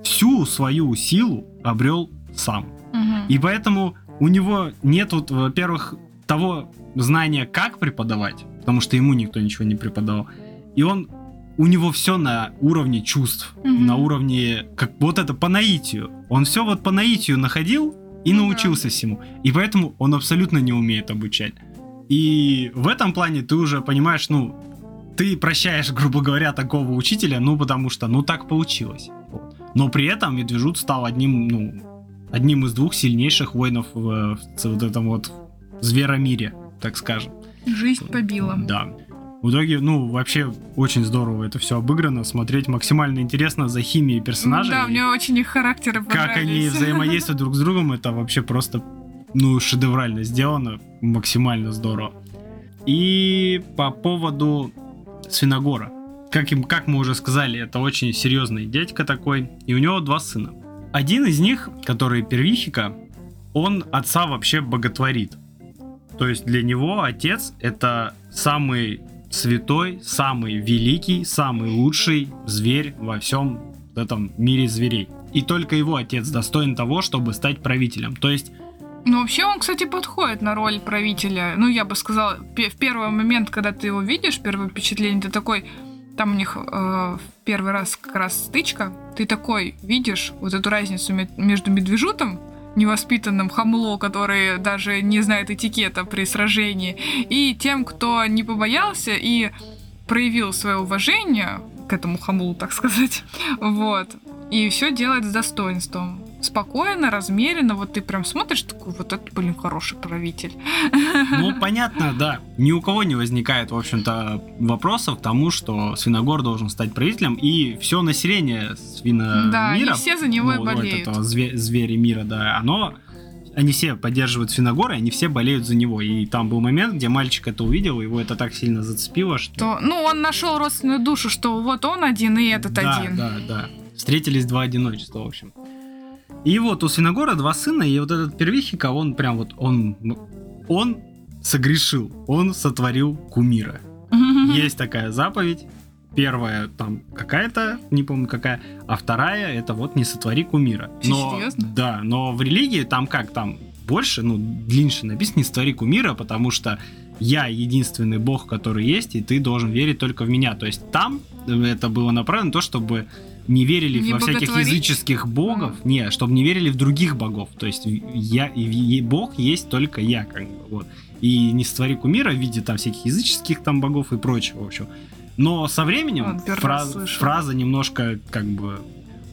всю свою силу обрел сам. Мгм. И поэтому у него нет, во-первых, того знания, как преподавать, потому что ему никто ничего не преподавал. И он у него все на уровне чувств, Мгм. на уровне как вот это по наитию. Он все вот по наитию находил и Ну да. научился всему. И поэтому он абсолютно не умеет обучать. И в этом плане ты уже понимаешь, ну, ты прощаешь, (laughs) грубо говоря, такого учителя, ну, потому что, ну, так получилось. Вот. Но при этом Медвежут стал одним, ну, одним из двух сильнейших воинов в, в вот этом вот зверомире, так скажем. Жизнь побила. Да. В итоге, ну, вообще очень здорово это все обыграно, смотреть максимально интересно за химией персонажей. Да, мне очень их характеры Как они взаимодействуют друг с другом, это вообще просто, ну, шедеврально сделано, максимально здорово. И по поводу Свиногора. Как, им, как мы уже сказали, это очень серьезный дядька такой, и у него два сына. Один из них, который первихика, он отца вообще боготворит. То есть для него отец это самый святой, самый великий, самый лучший зверь во всем этом мире зверей. и только его отец достоин того, чтобы стать правителем. То есть Ну, вообще он, кстати, подходит на роль правителя. Ну, я бы сказала, в первый момент, когда ты его видишь, первое впечатление, ты такой... Там у них э, первый раз как раз стычка. Ты такой видишь вот эту разницу ме- между медвежутом, невоспитанным хамло, который даже не знает этикета при сражении, и тем, кто не побоялся и проявил свое уважение к этому хамлу, так сказать. (laughs) Вот. И все делает с достоинством. Спокойно, размеренно. Вот ты прям смотришь, такой, вот это, блин, хороший правитель. Ну, понятно, да. Ни у кого не возникает, в общем-то, вопросов к тому, что Свиногор должен стать правителем, и все население свина Да, мира, все за него и ну, вот болеют. этого зве- звери мира, да, оно они все поддерживают Свиногора, и они все болеют за него. И там был момент, где мальчик это увидел, его это так сильно зацепило, что... То, ну, он нашел родственную душу, что вот он один и этот да, один. Да, да. Встретились два одиночества, в общем. И вот у Свиногора два сына, и вот этот первихика, он прям вот, он, он согрешил, он сотворил кумира. Есть такая заповедь. Первая там какая-то, не помню какая, а вторая это вот не сотвори кумира. Но, Серьезно? Да, но в религии там как, там больше, ну, длиннее написано не сотвори кумира, потому что я единственный бог, который есть, и ты должен верить только в меня. То есть там это было направлено на то, чтобы не верили Не во всяких языческих богов, не, чтобы не верили в других богов. То есть я и бог есть только я, как бы, вот. И не сотвори кумира в виде там всяких языческих там богов и прочего, в общем. Но со временем Вот, первый фра- раз слышу. фраза немножко как бы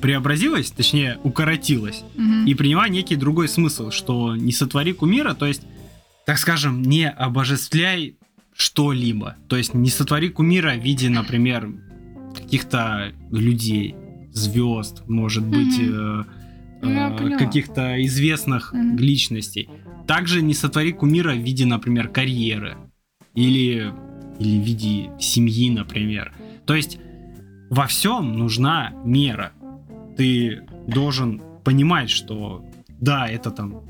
преобразилась, точнее укоротилась Мгм. и приняла некий другой смысл, что не сотвори кумира, то есть, так скажем, не обожествляй что-либо. То есть не сотвори кумира в виде, например, каких-то людей, звезд, может быть, э, Ну, э, каких-то известных Мгм. личностей. Также не сотвори кумира в виде, например, карьеры или, или в виде семьи, например. То есть во всем нужна мера. Ты должен понимать, что да, это там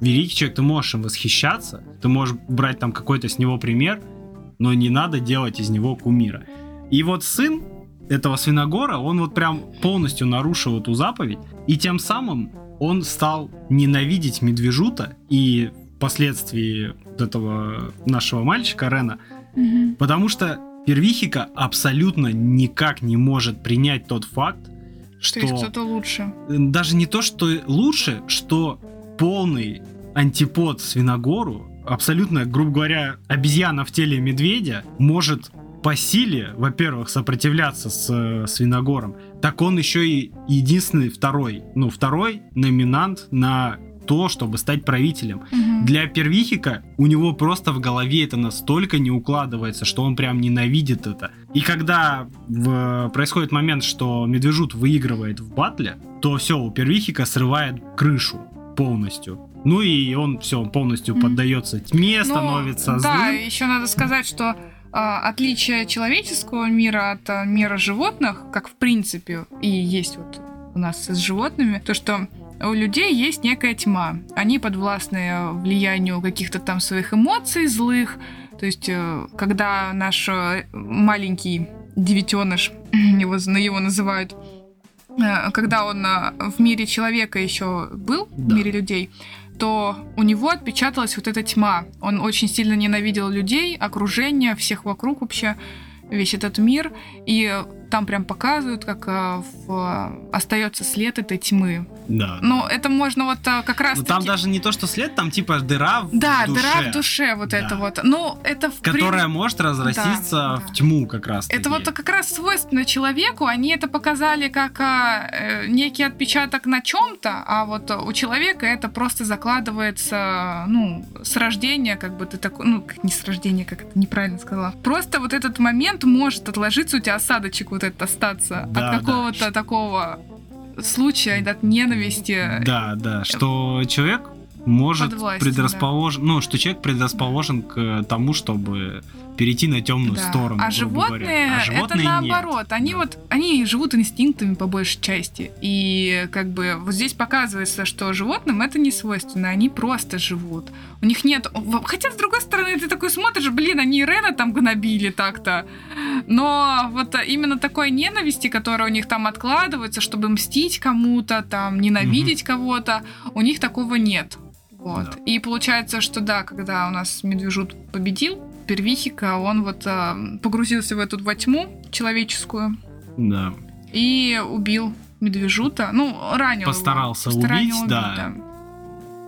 великий человек, ты можешь им восхищаться, ты можешь брать там какой-то с него пример, но не надо делать из него кумира. И вот сын этого свиногора, он вот прям полностью нарушил эту заповедь, и тем самым он стал ненавидеть медвежута и впоследствии вот этого нашего мальчика Рена, Мгм. Потому что Первихика абсолютно никак не может принять тот факт, Что что, есть кто-то лучше. даже не то, что лучше, что полный антипод Свиногору, абсолютно, грубо говоря, обезьяна в теле медведя, может по силе, во-первых, сопротивляться с э, Свиногором, так он еще и единственный второй, ну, второй номинант на то, чтобы стать правителем. Мгм. Для первихика у него просто в голове это настолько не укладывается, что он прям ненавидит это. И когда в- происходит момент, что Медвежут выигрывает в батле, то все, у первихика срывает крышу полностью. Ну и он все, он полностью Мгм. поддается тьме, Ну, становится Да, злым. еще надо сказать, что отличие человеческого мира от а, мира животных, как в принципе и есть вот у нас с животными, то что у людей есть некая тьма. Они подвластны влиянию каких-то там своих эмоций злых. То есть, э, когда наш э, маленький девятеныш, (clears throat) его, его называют, э, когда он в мире человека еще был, Да. в мире людей, то у него отпечаталась вот эта тьма. Он очень сильно ненавидел людей, окружение, всех вокруг вообще, весь этот мир. И там прям показывают, как э, в- остается след этой тьмы. Да. Но это можно вот э, как раз... Но там даже не то, что след, там типа дыра в Да, душе, дыра в душе вот Да. это вот. Ну, это в которая принципе- может разраститься Да, в да. тьму как раз. Это вот как раз свойственно человеку. Они это показали как а, э, некий отпечаток на чем-то, а вот у человека это просто закладывается, ну, с рождения, как бы ты такой, ну, как не с рождения, как это неправильно сказала. Просто вот этот момент может отложиться, у тебя осадочек вот этот остаться Да, да. от какого-то такого случая, от ненависти. Да, да, что человек может предрасположен, ну, что человек предрасположен к тому, чтобы перейти на темную Да. сторону. А животные, говоря. А животные это нет. наоборот. Они Да. вот, они живут инстинктами по большей части. И как бы вот здесь показывается, что животным это не свойственно. Они просто живут. У них нет... Хотя, с другой стороны, ты такой смотришь, блин, они Рена там гнобили так-то. Но вот именно такой ненависти, которая у них там откладывается, чтобы мстить кому-то, там, ненавидеть кого-то, у них такого нет. Вот. Да. И получается, что да, когда у нас Медвежут победил, Первихика, он вот а, погрузился в эту во тьму человеческую Да. и убил Медвежута. Ну, ранил его. Постарался Постаранил убить, да.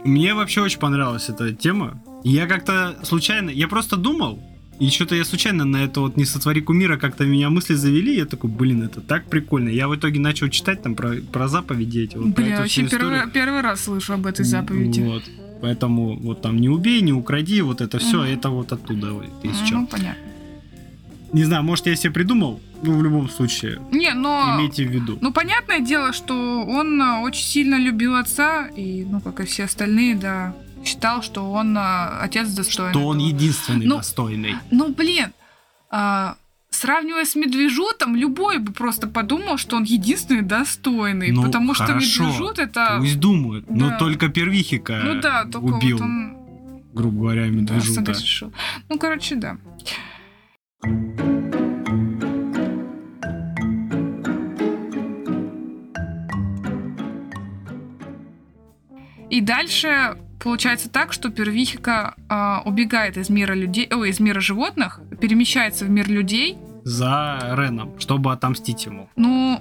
Мне вообще очень понравилась эта тема. Я как-то случайно, я просто думал, и что-то я случайно на это вот не сотвори кумира как-то меня мысли завели, я такой, блин, это так прикольно. Я в итоге начал читать там про, про заповеди эти, вот Бля, вообще историю. первый, первый раз слышу об этой заповеди. Вот. Поэтому вот там не убей, не укради, вот это все, Мгм. это вот оттуда, вот, из Ну, понятно. Не знаю, может я себе придумал, ну в любом случае, Не, но... имейте в виду. Ну, понятное дело, что он а, очень сильно любил отца, и, ну, как и все остальные, да, считал, что он а, отец достойный. То он этого. единственный Ну, достойный. Ну, блин, а, сравнивая с Медвежутом, любой бы просто подумал, что он единственный достойный. Ну, потому что хорошо. Медвежут это... Пусть думают, но да. только первихика Ну да, только убил, вот он грубо говоря, да, медвежута. решил. Ну, короче, да. И дальше получается так, что первихика а, убегает из мира людей, ой, из мира животных, перемещается в мир людей. За Реном, чтобы отомстить ему. Ну,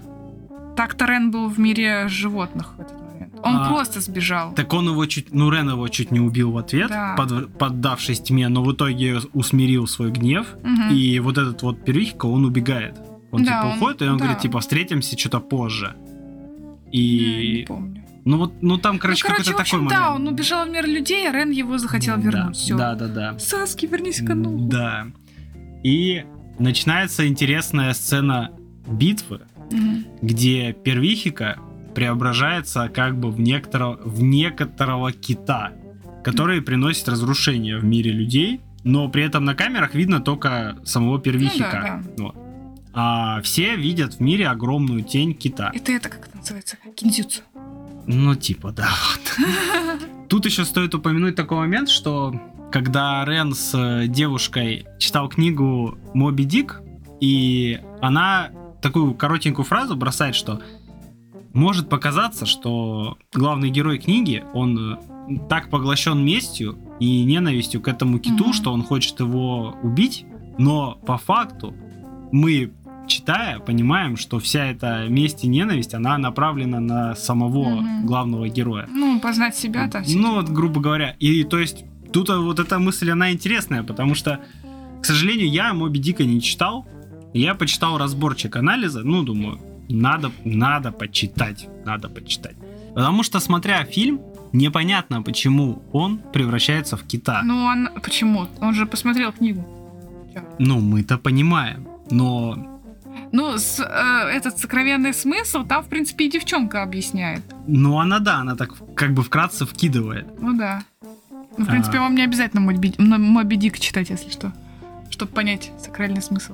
так-то Рен был в мире животных в этот момент. Он А, просто сбежал. Так он его чуть, ну Рен его чуть не убил в ответ, Да. под- поддавшись тьме, но в итоге усмирил свой гнев, Мгм. и вот этот вот первихика, он убегает. Он Да, типа он- уходит, и он да. говорит, типа, встретимся что-то позже. Я не И... помню. Ну вот, ну там, короче, ну, короче, какой-то такой да, момент. он убежал в мир людей, а Рен его захотел вернуть. Да, Все. Да, да, да. Саски, вернись к ну. Да. И начинается интересная сцена битвы, Мгм. где первихика преображается как бы в некоторого, в некоторого кита, который приносит разрушение в мире людей, но при этом на камерах видно только самого первихика. Ну Вот. А все видят в мире огромную тень кита. Это это как это называется? Кинзюцу. Ну, типа, да. Вот. (laughs) Тут еще стоит упомянуть такой момент, что когда Рен с э, девушкой читал книгу Моби Дик, и она такую коротенькую фразу бросает, что может показаться, что главный герой книги, он э, так поглощен местью и ненавистью к этому киту, Мгм. что он хочет его убить, но по факту мы читая, понимаем, что вся эта месть и ненависть, она направлена на самого Мгм. главного героя. Ну, познать себя там. Ну, вот, грубо говоря. И то есть, тут вот эта мысль, она интересная, потому что, к сожалению, я Моби Дика не читал. Я почитал разборчик анализа, ну, думаю, надо, надо почитать, надо почитать. Потому что, смотря фильм, непонятно, почему он превращается в кита. Ну, он... Почему? Он же посмотрел книгу. Ну, мы-то понимаем, но Ну, с- э, этот сокровенный смысл там, в принципе, и девчонка объясняет. Ну, она да, она так как бы вкратце вкидывает. Ну да. Ну, в принципе, А. вам не обязательно Моби, Моби Дик читать, если что. Чтобы понять сакральный смысл.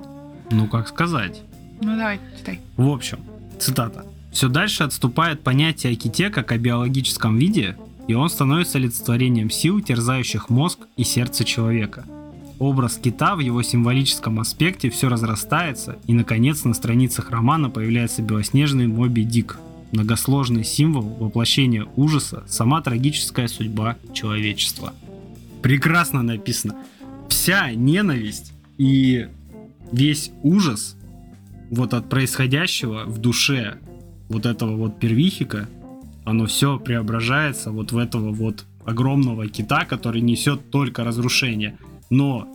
Ну, как сказать. Ну, давай, читай. В общем, цитата. Все дальше отступает понятие о ките как о биологическом виде, и он становится олицетворением сил, терзающих мозг и сердце человека. Образ кита в его символическом аспекте все разрастается, и, наконец, на страницах романа появляется белоснежный Моби Дик, многосложный символ воплощения ужаса, сама трагическая судьба человечества. Прекрасно написано. Вся ненависть и весь ужас вот от происходящего в душе вот этого вот первихика, оно все преображается вот в этого вот огромного кита, который несет только разрушение. Но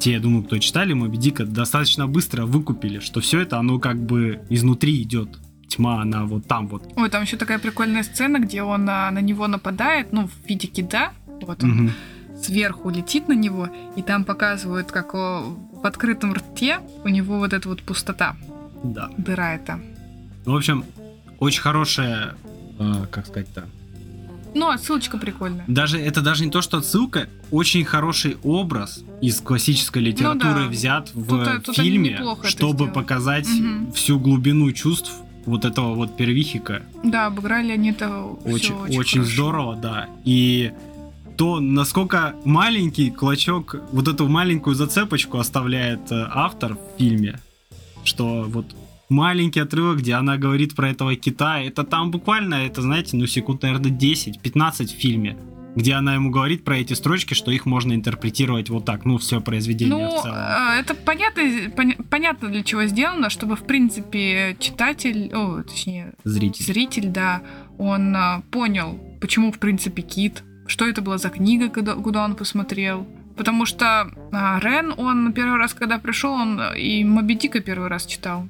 те, я думаю, кто читали Моби Дика, достаточно быстро выкупили, что все это, оно как бы изнутри идет. Тьма, она вот там вот. Ой, там еще такая прикольная сцена, где он а, на него нападает, ну, в виде кита. Вот он Мгм. сверху летит на него, и там показывают, как о, в открытом рте у него вот эта вот пустота, Да. дыра эта. Ну, В общем, очень хорошая, э, как сказать-то, Ну, отсылочка прикольная. Даже это даже не то, что отсылка, очень хороший образ из классической литературы да. взят в Тут- тут они фильме, это чтобы показать Мгм. всю глубину чувств вот этого вот первихика. Да, обыграли они это Очень, очень, хорошо. здорово, да. И то, насколько маленький клочок, вот эту маленькую зацепочку оставляет э, автор в фильме, что вот маленький отрывок, где она говорит про этого кита, это там буквально, это, знаете, ну, секунд, наверное, 10-15 в фильме, где она ему говорит про эти строчки, что их можно интерпретировать вот так, ну, все произведение Ну, в целом. э, это понятно, поня- понятно для чего сделано, чтобы, в принципе, читатель, о, точнее, Зритель. зритель, да, он а, понял, почему, в принципе, Кит, что это была за книга, куда, куда он посмотрел. Потому что а, Рен, он первый раз, когда пришел, он и Моби Дика первый раз читал.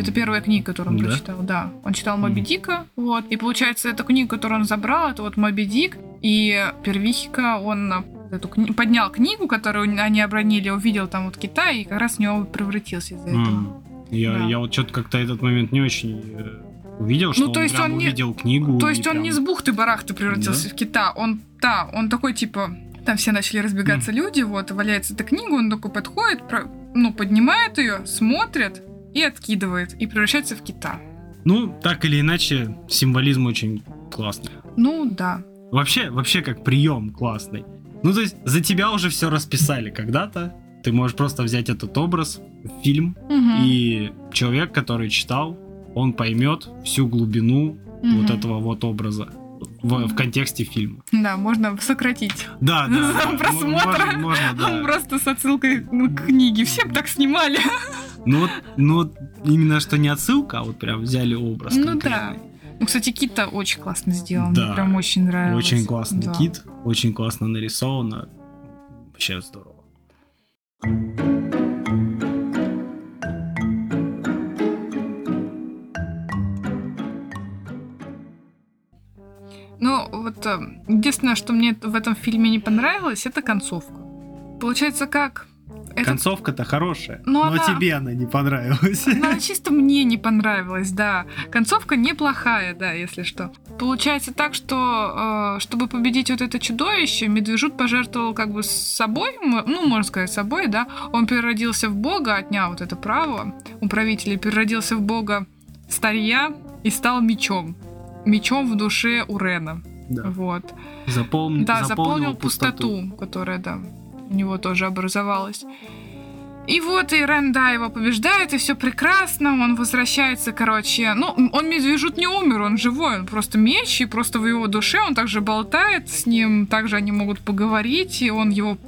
Это первая книга, которую он Да? прочитал, да. Он читал Моби. Дика, вот. И получается, эту книгу, которую он забрал, это вот Моби Дик. И Первихика, он эту кни- поднял книгу, которую они обронили, увидел там вот Китай, и как раз в него превратился из-за этого. Я, Да. я вот что-то как-то этот момент не очень э, увидел, что Ну, то он есть прям он не- увидел книгу. То есть он прям- не с бухты-барахты превратился в кита. Он, да, он такой типа... Там все начали разбегаться люди, вот, валяется эта книга, он такой подходит, про- ну, поднимает ее, смотрит и откидывает, и превращается в кита. Ну, так или иначе, символизм очень классный. Ну, да. Вообще, вообще как прием классный. Ну, то есть за тебя уже все расписали когда-то. Ты можешь просто взять этот образ, фильм, Мгм. и человек, который читал, он поймет всю глубину Мгм. вот этого вот образа в, в контексте фильма. Да, можно сократить. Да, да. (laughs) За да, просмотр. Можно, можно, да. Просто с отсылкой к книге. Все бы так снимали. Ну вот, ну именно что не отсылка, а вот прям взяли образ Ну конкретный. Ну, кстати, кита очень классно сделан. Да. Мне прям очень нравилось. Очень классный Да. кит, очень классно нарисовано. Вообще здорово. Ну, вот э, единственное, что мне в этом фильме не понравилось, это концовка. Получается, как? Это Концовка-то хорошая, Ну, но она- тебе она не понравилась. Она чисто мне не понравилась, да. Концовка неплохая, да, если что. Получается так, что э, чтобы победить вот это чудовище, Медвежут пожертвовал как бы собой, ну, можно сказать, собой, да. Он переродился в бога, отнял вот это право у правителя, переродился в бога старья и стал мечом. Мечом в душе у Рена. Да. Вот. Запомни- Да, заполнил пустоту, которая, да, у него тоже образовалась. И вот и Рен, да, его побеждает, и все прекрасно, он возвращается, короче. Ну, он медвежут не умер, он живой, он просто меч, и просто в его душе он также болтает с ним, также они могут поговорить, и он его,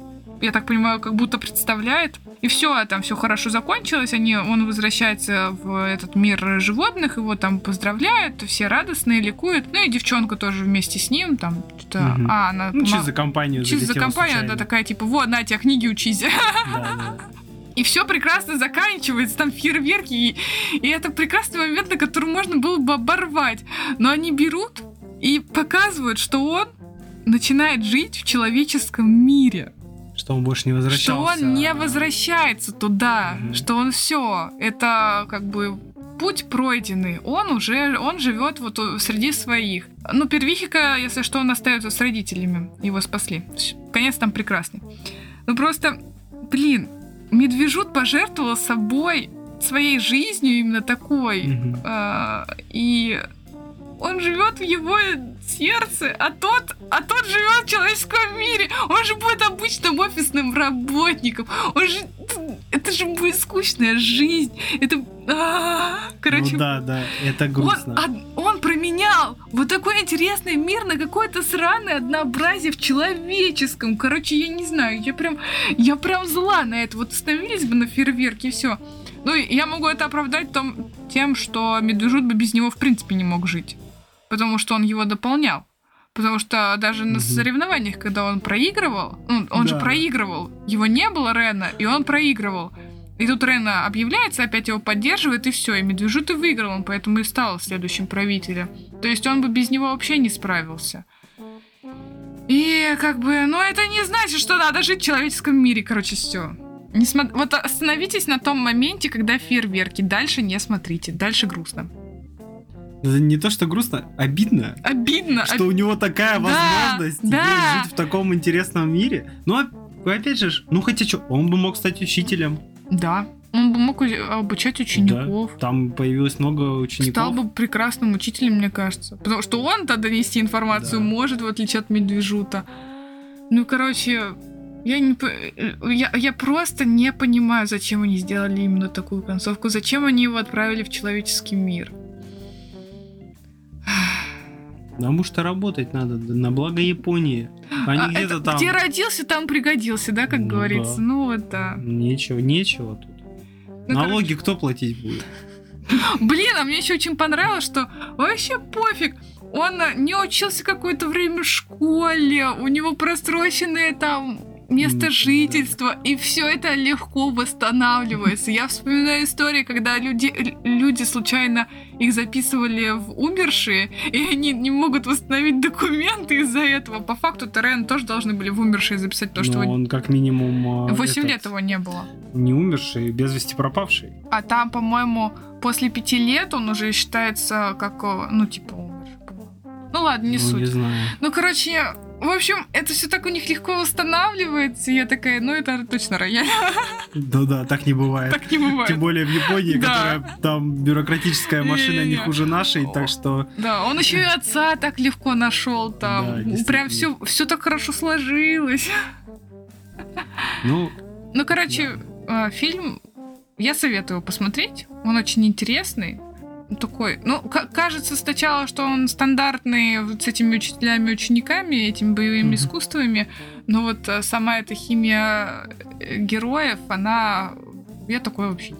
я так понимаю, как будто представляет. И все, там все хорошо закончилось, они, он возвращается в этот мир животных, его там поздравляют, все радостные, ликуют. Ну и девчонка тоже вместе с ним, там что-то... Мгм. А, она... Ну, помо- чисто за компанию Чисто за компанию, да, случайно. такая типа, вот, на тебя книги учись. Да, да. И все прекрасно заканчивается, там фейерверки, и, и это прекрасный момент, на который можно было бы оборвать. Но они берут и показывают, что он начинает жить в человеческом мире. Что он больше не возвращался. Что он не возвращается туда, Мгм. что он все, это как бы путь пройденный, он уже, он живет вот среди своих. Ну, Первихика, если что, он остается с родителями, его спасли. Конец там прекрасный. Ну, просто, блин, Медвежут пожертвовал собой, своей жизнью именно такой, Мгм. а, и он живет в его сердце, а тот, а тот живет в человеческом мире. Он же будет обычным офисным работником. Он же, это же будет скучная жизнь. Это, а, короче, Ну да, да, это он, грустно. од- он променял вот такой интересный мир на какое-то сраное однообразие в человеческом. Короче, я не знаю, я прям, я прям зла на это. Вот остановились бы на фейерверке и все. Ну, я могу это оправдать том, тем, что Медвежут бы без него в принципе не мог жить. Потому что он его дополнял. Потому что даже на Мгм. соревнованиях, когда он проигрывал, ну, он же Да. проигрывал, его не было Рена, и он проигрывал. И тут Рена объявляется, опять его поддерживает, и все. И Медвежут и выиграл, он поэтому и стал следующим правителем. То есть он бы без него вообще не справился. И как бы, ну это не значит, что надо жить в человеческом мире, короче, все. Не смо- Вот остановитесь на том моменте, когда фейерверки. Дальше не смотрите, дальше грустно. Не то, что грустно, обидно, Обидно. что у него такая Да, возможность да. жить в таком интересном мире. Ну, а- опять же, ну хотя что, он бы мог стать учителем. Да. Он бы мог обучать учеников. Да, Там появилось много учеников. Стал бы прекрасным учителем, мне кажется. Потому что он-то донести информацию Да. может, в отличие от медвежута. Ну, короче, я, не, я, я просто не понимаю, зачем они сделали именно такую концовку. Зачем они его отправили в человеческий мир. (sighs) Потому что работать надо на благо Японии. Они А где-то там... Где родился, там пригодился, да, как Ну говорится. да. Ну вот да. Нечего, нечего тут. Ну, Налоги кто платить будет? (laughs) Блин, а мне еще очень понравилось, что вообще пофиг. Он а, не учился какое-то время в школе, у него просроченное там место жительства, и все это легко восстанавливается. Я вспоминаю истории, когда люди, люди случайно их записывали в умершие, и они не могут восстановить документы из-за этого. По факту Терен тоже должны были в умершие записать, что Но его он как минимум... а, 8 этот, лет его не было. Не умерший, без вести пропавший. А там, по-моему, после пяти лет он уже считается как, э, ну, типа, умер. Ну ладно, не ну, суть. не знаю. Ну, короче, в общем, это все так у них легко восстанавливается. Я такая, ну, это точно рояль. Да-да, так не бывает. так не бывает. Тем более в Японии, Да. которая там бюрократическая машина не Не-не-не. хуже нашей, так что... Да, он еще и отца так легко нашел Да, там. действительно. Прям все, все так хорошо сложилось. Ну, Ну, короче, э, фильм я советую посмотреть. Он очень интересный. Такой, ну, кажется сначала, что он стандартный вот с этими учителями, учениками, этими боевыми Мгм. искусствами, но вот э, сама эта химия э, героев, она... Я такое вообще.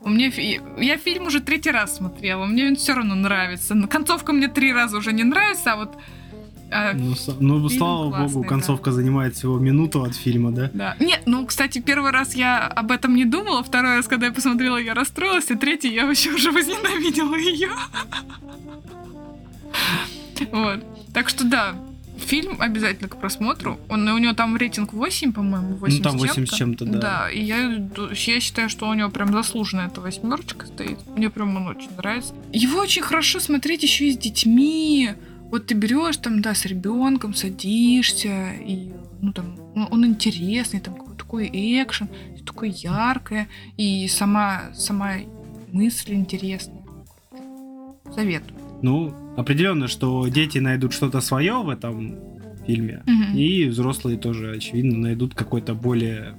У меня фи- я фильм уже третий раз смотрела, мне он все равно нравится. Концовка мне три раза уже не нравится, а вот э, ну, ну, слава классный, богу, да. концовка занимает всего минуту от фильма, да? Да. Нет, ну, кстати, первый раз я об этом не думала, второй раз, когда я посмотрела, я расстроилась, и третий я вообще уже (laughs) возненавидела ее. Вот. Так что да, фильм обязательно к просмотру. Он, у него там рейтинг 8, по-моему, 8 Ну, там с 8 с чем-то, да. Да, и я, я считаю, что у него прям заслуженно эта восьмерочка стоит. Мне прям он очень нравится. Его очень хорошо смотреть еще и с детьми. Вот ты берешь там, да, с ребенком, садишься, и ну там, ну, он интересный, там такой экшен, такое яркое, и сама, сама мысль интересная. Советую. Ну, определенно, что дети найдут что-то свое в этом фильме, Мгм. и взрослые тоже, очевидно, найдут какой-то более,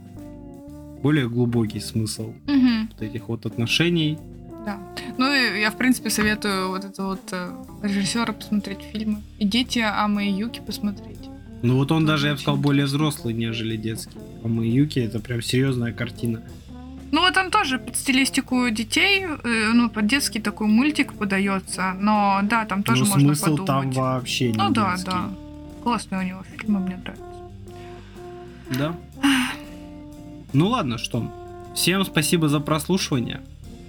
более глубокий смысл Мгм. вот этих вот отношений. Да. Ну, я, в принципе, советую вот это вот э, режиссера посмотреть фильмы. И дети Амы и Юки посмотреть. Ну вот он даже, я бы сказал, более взрослый, нежели детский. А Юки это прям серьезная картина. Ну, вот он тоже под стилистику детей, э, ну, под детский такой мультик подается. Но да, там тоже Но можно смысл подумать. там вообще не ну да, детский. да. Классные у него фильмы, мне нравятся. Да. Ну ладно, что. Всем спасибо за прослушивание.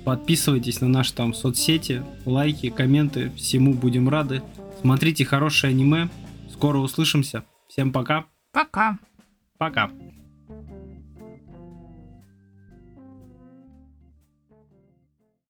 Подписывайтесь на наши там соцсети, лайки, комменты. Всему будем рады. Смотрите хорошее аниме. Скоро услышимся. Всем пока. Пока. Пока.